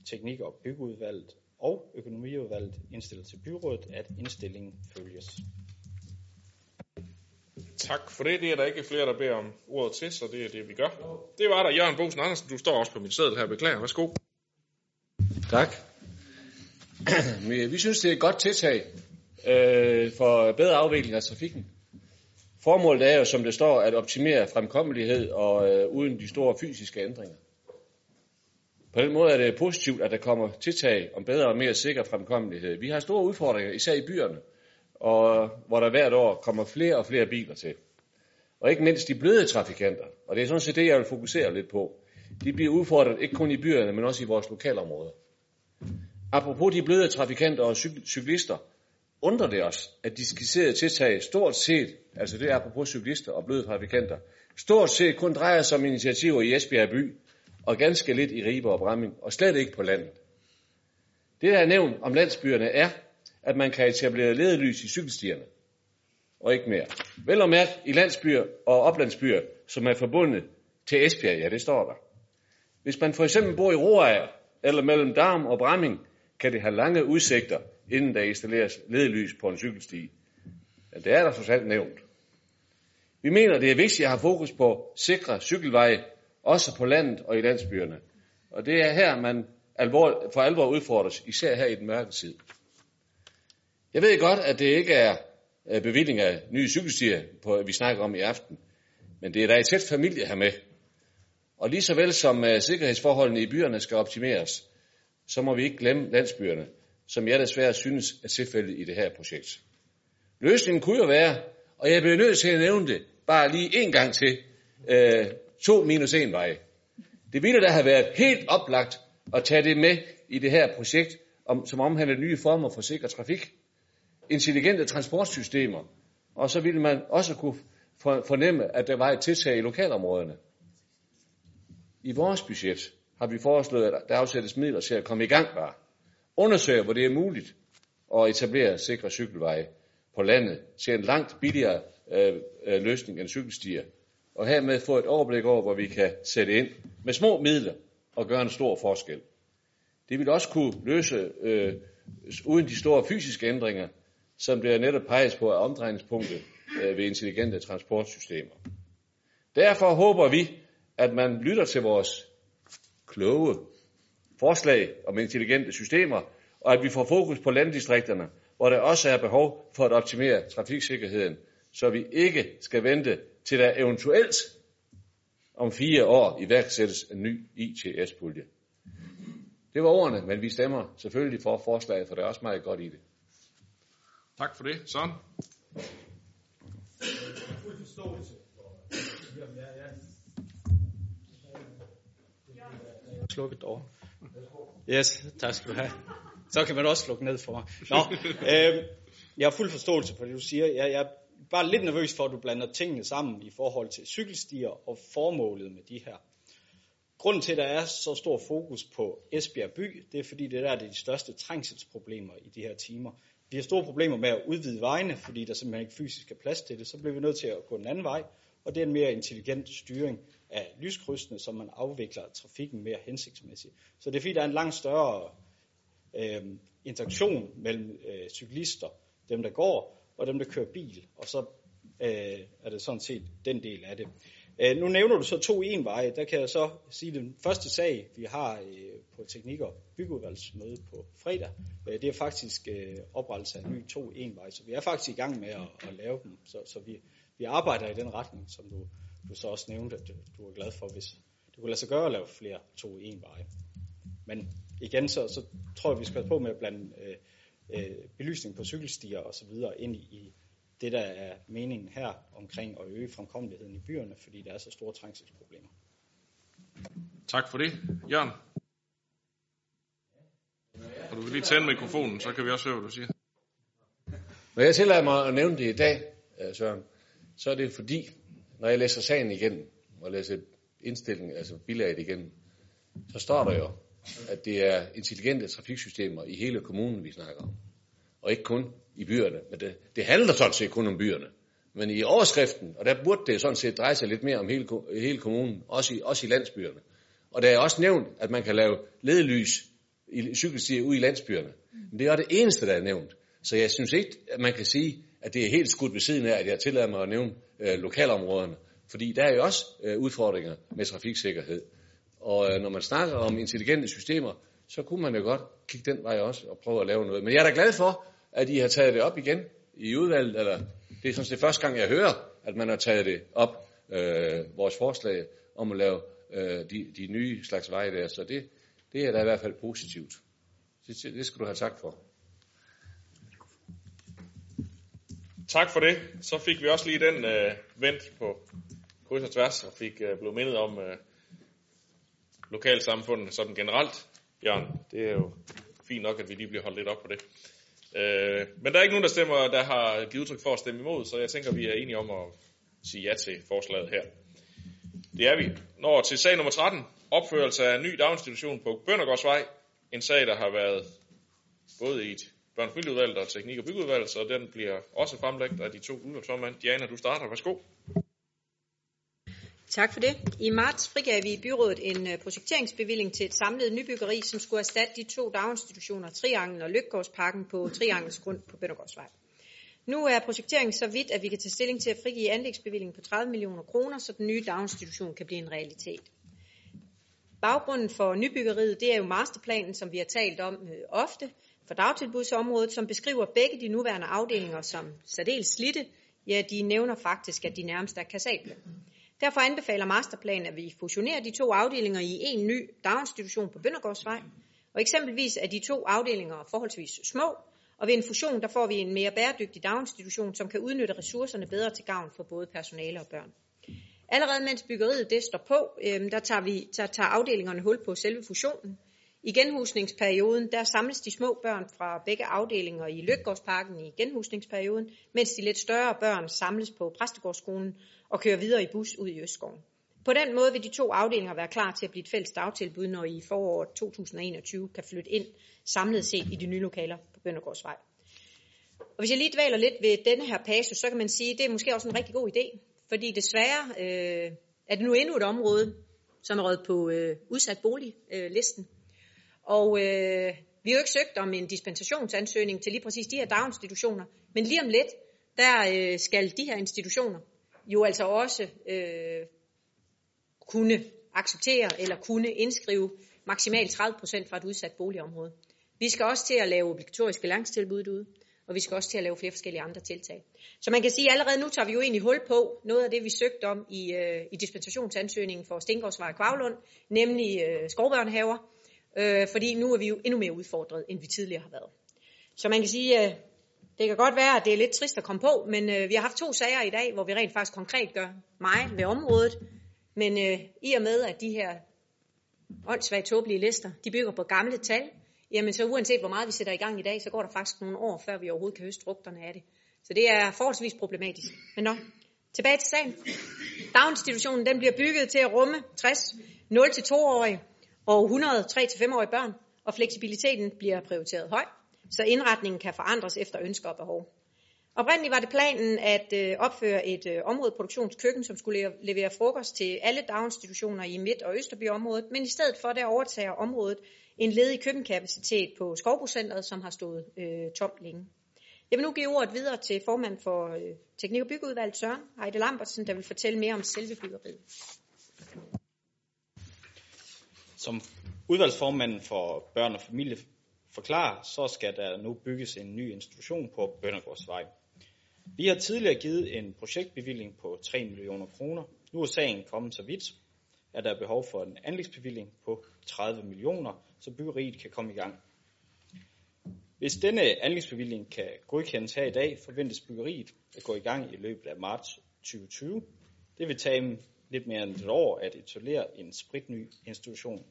Teknik- og byggeudvalget og økonomiudvalget indstiller til byrådet, at indstillingen følges. Tak for det. Det er der ikke flere, der beder om ordet til, så det er det, vi gør. Det var der. Jørgen Bosen Andersen, du står også på min sædel her. Beklager. Værsgo. Tak. Øh, vi synes, det er et godt tiltag øh, for bedre afvikling af trafikken. Formålet er jo, som det står, at optimere fremkommelighed og øh, uden de store fysiske ændringer. På den måde er det positivt, at der kommer tiltag om bedre og mere sikker fremkommelighed. Vi har store udfordringer, især i byerne, og hvor der hvert år kommer flere og flere biler til. Og ikke mindst de bløde trafikanter, og det er sådan set det, jeg vil fokusere lidt på. De bliver udfordret ikke kun i byerne, men også i vores lokalområder. Apropos de bløde trafikanter og cyklister, undrer det os, at de skisserede tiltag stort set, altså det er apropos cyklister og bløde trafikanter, stort set kun drejer sig om initiativer i Esbjerg by, og ganske lidt i Ribe og Bramming, og slet ikke på landet. Det, der er nævnt om landsbyerne, er, at man kan etablere ledelys i cykelstierne, og ikke mere. Vel og mærke i landsbyer og oplandsbyer, som er forbundet til Esbjerg, ja, det står der. Hvis man for eksempel bor i Roager, eller mellem Darm og Bramming, kan det have lange udsigter, inden der installeres ledelys på en cykelsti. Ja, det er der så alt nævnt. Vi mener, det er vigtigt at have fokus på sikre cykelveje, også på landet og i landsbyerne. Og det er her, man alvor, for alvor udfordres, især her i den mørke tid. Jeg ved godt, at det ikke er øh, bevilling af nye cykelstier, på, vi snakker om i aften, men det er da et tæt familie her med. Og lige så vel som uh, sikkerhedsforholdene i byerne skal optimeres, så må vi ikke glemme landsbyerne, som jeg desværre synes er tilfældet i det her projekt. Løsningen kunne jo være, og jeg bliver nødt til at nævne det, bare lige en gang til, uh, to minus en vej. Det ville da have været helt oplagt at tage det med i det her projekt, om, som omhandler nye former for sikker trafik, intelligente transportsystemer, og så ville man også kunne fornemme, at der var et tiltag i lokalområderne. I vores budget har vi foreslået, at der afsættes midler til at komme i gang bare. Undersøge, hvor det er muligt at etablere sikre cykelveje på landet til en langt billigere øh, øh, løsning end cykelstier. Og hermed få et overblik over, hvor vi kan sætte ind med små midler og gøre en stor forskel. Det vil også kunne løse øh, uden de store fysiske ændringer, som bliver netop peges på af omdrejningspunktet øh, ved intelligente transportsystemer. Derfor håber vi, at man lytter til vores kloge forslag om intelligente systemer, og at vi får fokus på landdistrikterne, hvor der også er behov for at optimere trafiksikkerheden, så vi ikke skal vente til der eventuelt om fire år iværksættes en ny ITS-pulje. Det var ordene, men vi stemmer selvfølgelig for forslaget, for der er også meget godt i det. Tak for det. Sådan. Slukket over. Yes, tak skal du have. Så kan man også slukke ned for mig. Nå, øh, jeg har fuld forståelse for det, du siger. Jeg, jeg er bare lidt nervøs for, at du blander tingene sammen i forhold til cykelstier og formålet med de her. Grunden til, at der er så stor fokus på Esbjerg by, det er fordi, det der er de største trængselsproblemer i de her timer. Vi har store problemer med at udvide vejene, fordi der simpelthen ikke fysisk er plads til det. Så bliver vi nødt til at gå en anden vej, og det er en mere intelligent styring af lyskrydsene, så man afvikler trafikken mere hensigtsmæssigt. Så det er fordi, der er en langt større øh, interaktion mellem øh, cyklister, dem der går, og dem der kører bil, og så øh, er det sådan set den del af det. Øh, nu nævner du så to enveje. Der kan jeg så sige, at den første sag, vi har øh, på Teknik- og Byggeudvalgsmøde på fredag, øh, det er faktisk øh, oprettelse af en ny to enveje. Så vi er faktisk i gang med at, at lave dem. Så, så vi, vi arbejder i den retning, som du, du så også nævnte, at øh, du er glad for, hvis det kunne lade sig gøre at lave flere to enveje. Men igen, så, så tror jeg, vi skal passe på med at blande øh, øh, belysning på cykelstier og så videre ind i, i det, der er meningen her omkring at øge fremkommeligheden i byerne, fordi der er så store trængselsproblemer. Tak for det. Jørgen? Og du vil lige tænde mikrofonen, så kan vi også høre, hvad du siger. Når jeg tillader mig at nævne det i dag, øh, Søren, så er det fordi, når jeg læser sagen igen, og læser indstillingen, altså bilaget igen, så står der jo, at det er intelligente trafiksystemer i hele kommunen, vi snakker om. Og ikke kun i byerne. Men det, det handler sådan set kun om byerne. Men i overskriften, og der burde det sådan set dreje sig lidt mere om hele, hele kommunen, også i, også i landsbyerne. Og der er også nævnt, at man kan lave ledelys i cykelstier ude i landsbyerne. Men det er det eneste, der er nævnt. Så jeg synes ikke, at man kan sige, at det er helt skudt ved siden af, at jeg tillader mig at nævne øh, lokalområderne. Fordi der er jo også øh, udfordringer med trafiksikkerhed. Og øh, når man snakker om intelligente systemer, så kunne man jo godt kigge den vej også og prøve at lave noget. Men jeg er da glad for, at I har taget det op igen i udvalget, eller det er sådan set første gang, jeg hører, at man har taget det op, øh, vores forslag om at lave øh, de, de nye slags veje der. Så det, det er da i hvert fald positivt. Det, det skal du have tak for. Tak for det. Så fik vi også lige den øh, vendt på kryds og tværs, og fik øh, blevet mindet om øh, lokalsamfundet sådan generelt. Jørgen, det er jo fint nok, at vi lige bliver holdt lidt op på det. Øh, men der er ikke nogen, der stemmer, der har givet udtryk for at stemme imod, så jeg tænker, vi er enige om at sige ja til forslaget her. Det er vi. Når til sag nummer 13, opførelse af en ny daginstitution på Bøndergårdsvej. En sag, der har været både i et børnefamilieudvalg og teknik- og byggeudvalg, så den bliver også fremlagt af de to udvalgsformand. Diana, du starter. Værsgo. Tak for det. I marts frigav vi i byrådet en øh, projekteringsbevilling til et samlet nybyggeri, som skulle erstatte de to daginstitutioner, Triangel og Lykkegårdsparken, på Triangels grund på Bøndergårdsvej. Nu er projekteringen så vidt, at vi kan tage stilling til at frigive anlægsbevillingen på 30 millioner kroner, så den nye daginstitution kan blive en realitet. Baggrunden for nybyggeriet, det er jo masterplanen, som vi har talt om øh, ofte, for dagtilbudsområdet, som beskriver begge de nuværende afdelinger som særdeles slitte. Ja, de nævner faktisk, at de nærmest er kassable. Derfor anbefaler masterplanen, at vi fusionerer de to afdelinger i en ny daginstitution på Bøndergårdsvej. Og eksempelvis er de to afdelinger forholdsvis små, og ved en fusion der får vi en mere bæredygtig daginstitution, som kan udnytte ressourcerne bedre til gavn for både personale og børn. Allerede mens byggeriet det står på, øh, der, tager vi, der tager afdelingerne hul på selve fusionen. I genhusningsperioden, der samles de små børn fra begge afdelinger i Lykkegårdsparken i genhusningsperioden, mens de lidt større børn samles på Præstegårdsskolen og kører videre i bus ud i Østskoven. På den måde vil de to afdelinger være klar til at blive et fælles dagtilbud, når I i foråret 2021 kan flytte ind samlet set i de nye lokaler på Bøndergårdsvej. Og hvis jeg lige dvæler lidt ved denne her passus, så kan man sige, at det er måske også en rigtig god idé, fordi desværre øh, er det nu endnu et område, som er røget på øh, udsat boliglisten. Og øh, vi har jo ikke søgt om en dispensationsansøgning til lige præcis de her daginstitutioner, men lige om lidt, der øh, skal de her institutioner jo altså også øh, kunne acceptere eller kunne indskrive maksimalt 30% fra et udsat boligområde. Vi skal også til at lave obligatoriske langstilbud ud, og vi skal også til at lave flere forskellige andre tiltag. Så man kan sige, at allerede nu tager vi jo egentlig hul på noget af det, vi søgte om i, øh, i dispensationsansøgningen for Stengårdsvej og Kvavlund, nemlig øh, skovbørnehaver, øh, fordi nu er vi jo endnu mere udfordret, end vi tidligere har været. Så man kan sige, øh, det kan godt være, at det er lidt trist at komme på, men øh, vi har haft to sager i dag, hvor vi rent faktisk konkret gør mig ved området. Men øh, i og med, at de her åndssvagt tåbelige lister, de bygger på gamle tal, jamen så uanset hvor meget vi sætter i gang i dag, så går der faktisk nogle år, før vi overhovedet kan høste frugterne af det. Så det er forholdsvis problematisk. Men nå, tilbage til sagen. Daginstitutionen den bliver bygget til at rumme 60 0-2-årige og 100 3-5-årige børn, og fleksibiliteten bliver prioriteret højt, så indretningen kan forandres efter ønsker og behov. Oprindeligt var det planen at øh, opføre et øh, områdeproduktionskøkken, som skulle levere frokost til alle daginstitutioner i Midt- og Østerbyområdet, men i stedet for der overtager området en ledig køkkenkapacitet på Skovbrugscenteret, som har stået øh, tomt længe. Jeg vil nu give ordet videre til formand for øh, Teknik- og Byggeudvalget, Søren Heide Lambertsen, der vil fortælle mere om selve byggeriet. Som udvalgsformanden for børn og familie forklare, så skal der nu bygges en ny institution på Bøndergårdsvej. Vi har tidligere givet en projektbevilling på 3 millioner kroner. Nu er sagen kommet så vidt, at der er behov for en anlægsbevilling på 30 millioner, så byggeriet kan komme i gang. Hvis denne anlægsbevilling kan godkendes her i dag, forventes byggeriet at gå i gang i løbet af marts 2020. Det vil tage lidt mere end et år at etablere en spritny institution.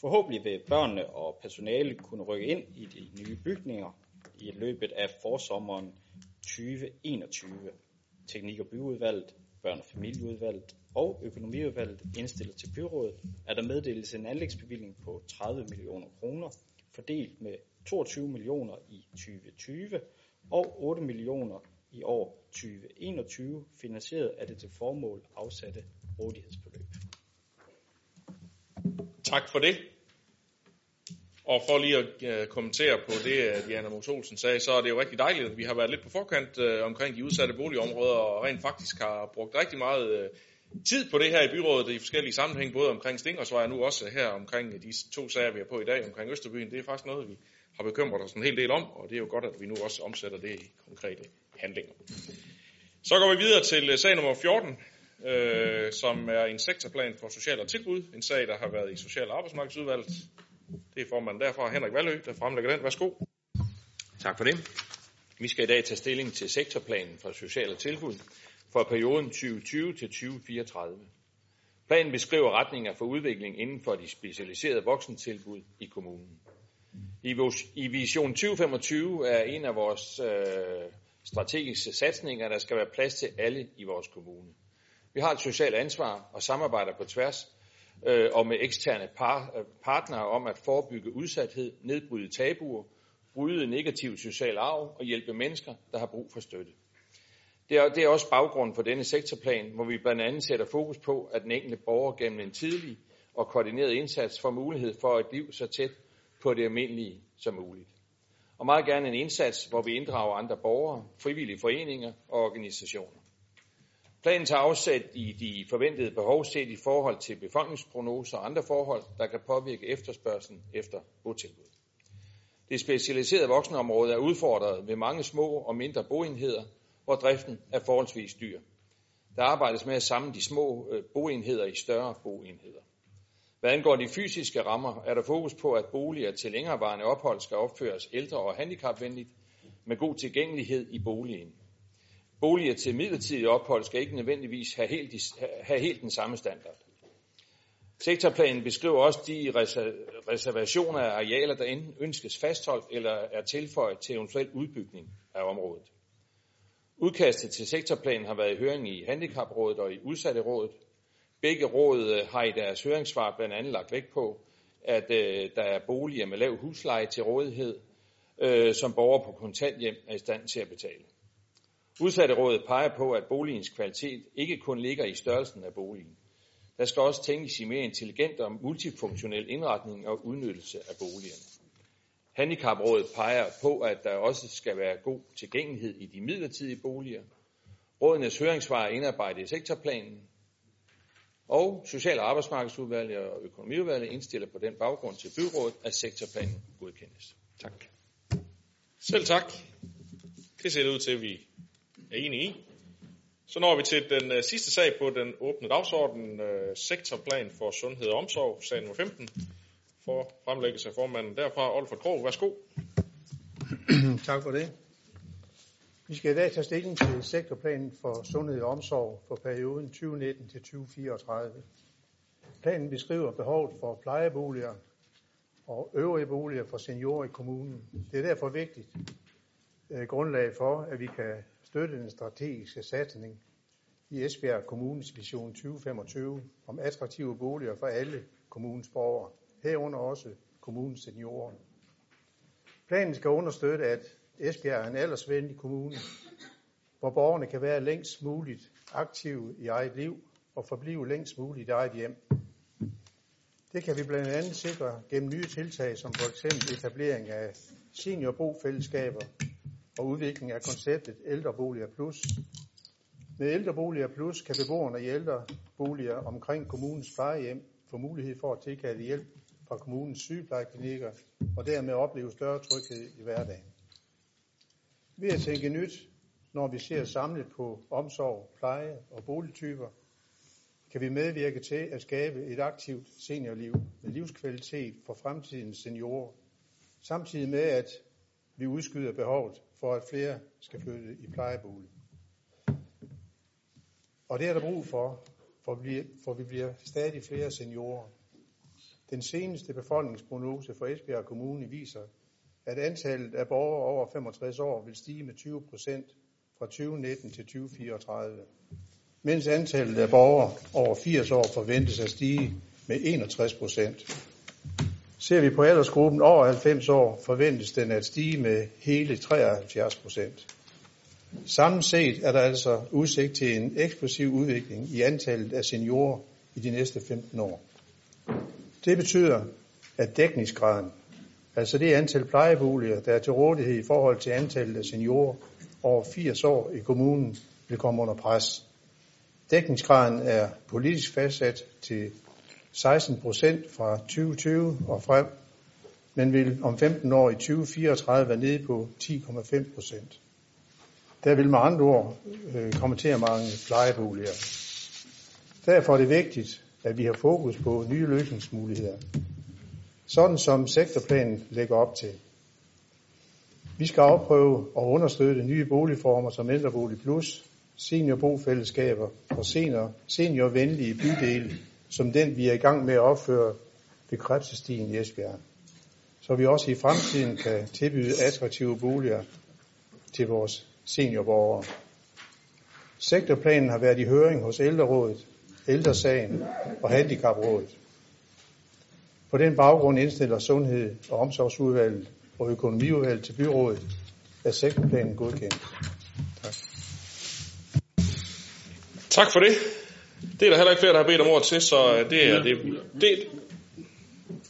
Forhåbentlig vil børnene og personale kunne rykke ind i de nye bygninger i løbet af forsommeren 2021. Teknik- og byudvalget, børn- og familieudvalget og økonomiudvalget indstiller til byrådet, at der meddeles en anlægsbevilling på 30 millioner kroner, fordelt med 22 millioner i 2020 og 8 millioner i år 2021, finansieret af det til formål afsatte rådighedsbeløb. Tak for det. Og for lige at øh, kommentere på det, at Diana Mos Olsen sagde, så er det jo rigtig dejligt, at vi har været lidt på forkant øh, omkring de udsatte boligområder, og rent faktisk har brugt rigtig meget øh, tid på det her i byrådet i forskellige sammenhæng, både omkring Stingersvej og nu også her omkring de to sager, vi har på i dag omkring Østerbyen. Det er faktisk noget, vi har bekymret os en hel del om, og det er jo godt, at vi nu også omsætter det i konkrete handlinger. Så går vi videre til sag nummer 14, øh, som er en sektorplan for social og tilbud. En sag, der har været i Social- og Arbejdsmarkedsudvalget. Det er formanden derfra, Henrik Valø, der fremlægger den. Værsgo. Tak for det. Vi skal i dag tage stilling til sektorplanen for sociale tilbud for perioden 2020 til 2034. Planen beskriver retninger for udvikling inden for de specialiserede voksentilbud i kommunen. I Vision 2025 er en af vores øh, strategiske satsninger, der skal være plads til alle i vores kommune. Vi har et socialt ansvar og samarbejder på tværs øh, og med eksterne par, partnere om at forebygge udsathed, nedbryde tabuer, bryde negativ social arv og hjælpe mennesker, der har brug for støtte. Det er, det er også baggrunden for denne sektorplan, hvor vi blandt andet sætter fokus på, at den enkelte borger gennem en tidlig og koordineret indsats får mulighed for et liv så tæt på det almindelige som muligt. Og meget gerne en indsats, hvor vi inddrager andre borgere, frivillige foreninger og organisationer. Planen tager afsæt i de forventede behov set i forhold til befolkningsprognoser og andre forhold, der kan påvirke efterspørgselen efter botilbud. Det specialiserede voksenområde er udfordret ved mange små og mindre boenheder, hvor driften er forholdsvis dyr. Der arbejdes med at samle de små øh, boenheder i større boenheder. Hvad angår de fysiske rammer, er der fokus på, at boliger til længerevarende ophold skal opføres ældre og handicapvenligt med god tilgængelighed i boligen. Boliger til midlertidig ophold skal ikke nødvendigvis have helt, have helt den samme standard. Sektorplanen beskriver også de reservationer af arealer, der enten ønskes fastholdt eller er tilføjet til eventuel udbygning af området. Udkastet til sektorplanen har været i høring i Handicaprådet og i Udsatterådet. Begge råd øh, har i deres høringssvar blandt andet lagt vægt på, at øh, der er boliger med lav husleje til rådighed, øh, som borgere på kontanthjem er i stand til at betale. Udsatterådet peger på, at boligens kvalitet ikke kun ligger i størrelsen af boligen. Der skal også tænkes i mere intelligent og multifunktionel indretning og udnyttelse af boligerne. Handicaprådet peger på, at der også skal være god tilgængelighed i de midlertidige boliger. Rådenes høringssvar er indarbejdet i sektorplanen, og Social- og Arbejdsmarkedsudvalget og Økonomiudvalget indstiller på den baggrund til byrådet, at sektorplanen godkendes. Tak. Selv tak. Det ser det ud til, at vi er enige i. Så når vi til den øh, sidste sag på den åbne dagsorden, øh, sektorplan for sundhed og omsorg, sag nummer 15, for fremlæggelse af formanden derfra, Olfert Krog. Værsgo. tak for det. Vi skal i dag tage stilling til sektorplanen for sundhed og omsorg for perioden 2019 til 2034. Planen beskriver behovet for plejeboliger og øvrige boliger for seniorer i kommunen. Det er derfor vigtigt eh, grundlag for, at vi kan støtte den strategiske satsning i Esbjerg Kommunes Vision 2025 om attraktive boliger for alle kommunens borgere, herunder også kommunens seniorer. Planen skal understøtte, at Esbjerg er en aldersvenlig kommune, hvor borgerne kan være længst muligt aktive i eget liv og forblive længst muligt i eget hjem. Det kan vi blandt andet sikre gennem nye tiltag, som for eksempel etablering af seniorbofællesskaber og udvikling af konceptet ældreboliger plus. Med ældreboliger plus kan beboerne i ældreboliger omkring kommunens plejehjem få mulighed for at tilkalde hjælp fra kommunens sygeplejeklinikker og dermed opleve større tryghed i hverdagen. Ved at tænke nyt, når vi ser samlet på omsorg, pleje og boligtyper, kan vi medvirke til at skabe et aktivt seniorliv med livskvalitet for fremtidens seniorer, samtidig med at vi udskyder behovet for, at flere skal flytte i plejebolig. Og det er der brug for, for vi, for vi bliver stadig flere seniorer. Den seneste befolkningsprognose for Esbjerg Kommune viser, at antallet af borgere over 65 år vil stige med 20 procent fra 2019 til 2034, mens antallet af borgere over 80 år forventes at stige med 61 procent. Ser vi på aldersgruppen over 90 år, forventes den at stige med hele 73 procent. Samlet set er der altså udsigt til en eksplosiv udvikling i antallet af seniorer i de næste 15 år. Det betyder, at dækningsgraden, altså det antal plejeboliger, der er til rådighed i forhold til antallet af seniorer over 80 år i kommunen, vil komme under pres. Dækningsgraden er politisk fastsat til 16 procent fra 2020 og frem, men vil om 15 år i 2034 være nede på 10,5 procent. Der vil med andre ord øh, komme til at mangle plejeboliger. Derfor er det vigtigt, at vi har fokus på nye løsningsmuligheder, sådan som sektorplanen lægger op til. Vi skal afprøve og understøtte nye boligformer som ældrebolig plus, seniorbofællesskaber og senior, seniorvenlige bydele, som den vi er i gang med at opføre ved Krebsestien i Esbjerg. Så vi også i fremtiden kan tilbyde attraktive boliger til vores seniorborgere. Sektorplanen har været i høring hos Ældrerådet, Ældresagen og Handicaprådet. På den baggrund indstiller Sundhed- og Omsorgsudvalget og Økonomiudvalget til byrådet, at sektorplanen godkendt. Tak. Tak for det. Det er der heller ikke flere, der har bedt om ord til, så øh, det er det. Det,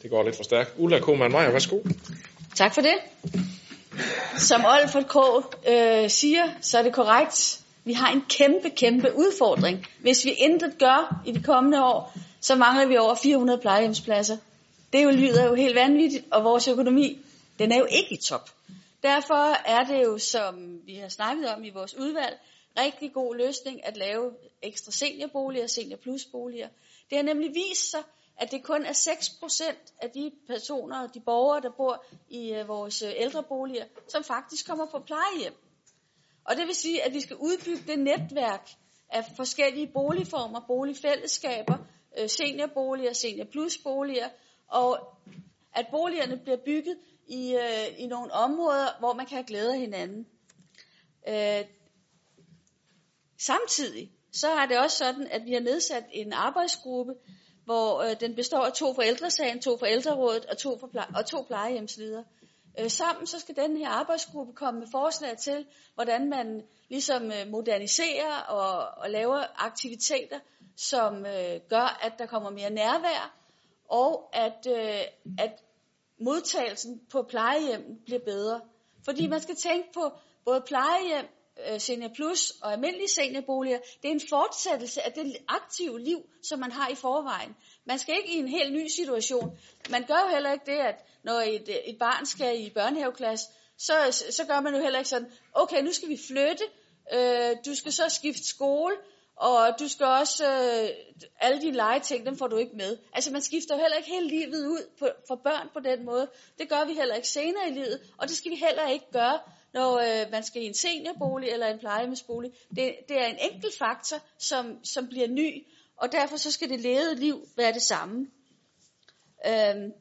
det går lidt for stærkt. Ulla Koman Meyer, værsgo. Tak for det. Som Olfert K. Øh, siger, så er det korrekt. Vi har en kæmpe, kæmpe udfordring. Hvis vi intet gør i de kommende år, så mangler vi over 400 plejehjemspladser. Det jo lyder jo helt vanvittigt, og vores økonomi, den er jo ikke i top. Derfor er det jo, som vi har snakket om i vores udvalg, rigtig god løsning at lave ekstra seniorboliger, senior plus. Det har nemlig vist sig, at det kun er 6% af de personer, de borgere, der bor i øh, vores øh, ældreboliger, som faktisk kommer på plejehjem. Og det vil sige, at vi skal udbygge det netværk af forskellige boligformer, boligfællesskaber, øh, seniorboliger, senior plus og at boligerne bliver bygget i, i nogle områder, hvor man kan have glæde af hinanden. Samtidig så er det også sådan, at vi har nedsat en arbejdsgruppe, hvor øh, den består af to forældresagen, to forældrerådet og to, for pleje, og to plejehjemsledere. Øh, sammen så skal den her arbejdsgruppe komme med forslag til, hvordan man ligesom øh, moderniserer og, og laver aktiviteter, som øh, gør, at der kommer mere nærvær, og at, øh, at modtagelsen på plejehjem bliver bedre. Fordi man skal tænke på både plejehjem, øh, Senior Plus og almindelige seniorboliger, det er en fortsættelse af det aktive liv, som man har i forvejen. Man skal ikke i en helt ny situation. Man gør jo heller ikke det, at når et, øh, et barn skal i børnehaveklasse, så, så gør man jo heller ikke sådan, okay, nu skal vi flytte, øh, du skal så skifte skole, og du skal også, øh, alle dine legeting, dem får du ikke med. Altså man skifter jo heller ikke hele livet ud på, for børn på den måde. Det gør vi heller ikke senere i livet, og det skal vi heller ikke gøre, når øh, man skal i en seniorbolig eller en plejehjemsbolig. Det, det er en enkelt faktor, som, som bliver ny, og derfor så skal det levede liv være det samme. Øhm,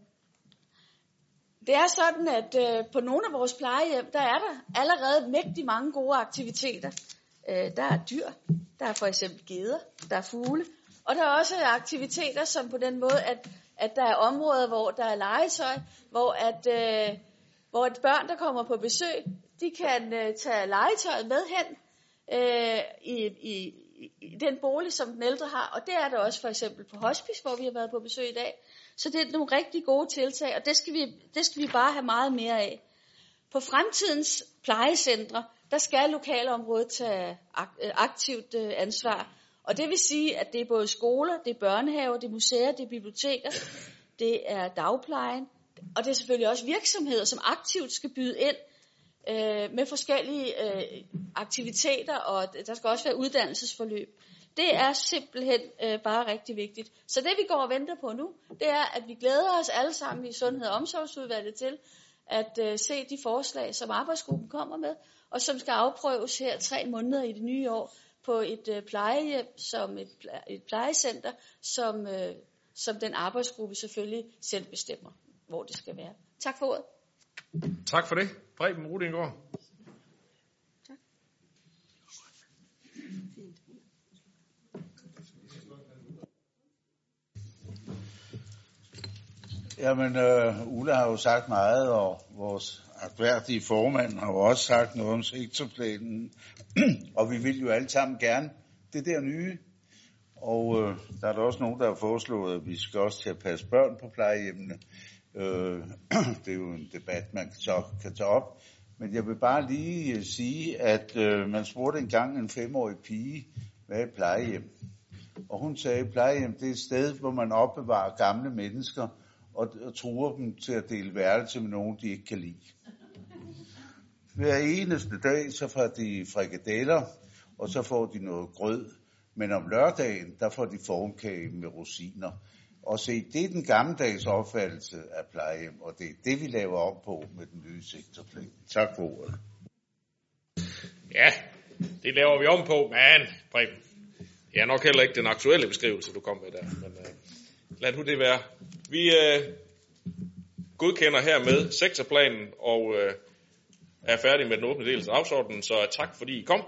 det er sådan, at øh, på nogle af vores plejehjem, der er der allerede mægtig mange gode aktiviteter. Øh, der er dyr, der er for eksempel geder, der er fugle, og der er også aktiviteter, som på den måde, at, at der er områder, hvor der er legetøj, hvor at, øh, hvor et børn, der kommer på besøg, de kan øh, tage legetøjet med hen øh, i, i, i den bolig, som den ældre har. Og det er der også for eksempel på hospice, hvor vi har været på besøg i dag. Så det er nogle rigtig gode tiltag, og det skal vi, det skal vi bare have meget mere af. På fremtidens plejecentre, der skal lokalområdet tage ak- øh, aktivt øh, ansvar. Og det vil sige, at det er både skoler, det er børnehaver, det er museer, det er biblioteker, det er dagplejen, og det er selvfølgelig også virksomheder, som aktivt skal byde ind øh, med forskellige øh, aktiviteter, og der skal også være uddannelsesforløb. Det er simpelthen øh, bare rigtig vigtigt. Så det vi går og venter på nu, det er, at vi glæder os alle sammen i Sundhed og Omsorgsudvalget til at øh, se de forslag, som arbejdsgruppen kommer med, og som skal afprøves her tre måneder i det nye år på et øh, plejehjem, som et, et plejecenter, som, øh, som den arbejdsgruppe selvfølgelig selv bestemmer, hvor det skal være. Tak for ordet. Tak for det. Preben Rudingård. Jamen, øh, Ulla har jo sagt meget, og vores akværdige formand har jo også sagt noget om sektorplanen. og vi vil jo alle sammen gerne det der nye. Og øh, der er der også nogen, der har foreslået, at vi skal også til at passe børn på plejehjemmene. Øh, det er jo en debat, man så kan tage op. Men jeg vil bare lige øh, sige, at øh, man spurgte engang en femårig pige, hvad er et plejehjem? Og hun sagde, at plejehjem det er et sted, hvor man opbevarer gamle mennesker og, og truer dem til at dele værelse med nogen, de ikke kan lide. Hver eneste dag, så får de frikadeller, og så får de noget grød. Men om lørdagen, der får de formkage med rosiner. Og se, det er den gammeldags opfattelse af plejehjem, og det er det, vi laver om på med den nye sektorplan. Tak for ordet. Ja, det laver vi om på, men Preben, det er nok heller ikke den aktuelle beskrivelse, du kom med der. Men uh, lad nu det være. Vi uh, godkender hermed sektorplanen og uh, er færdige med den åbne del af dagsordenen, så tak fordi I kom.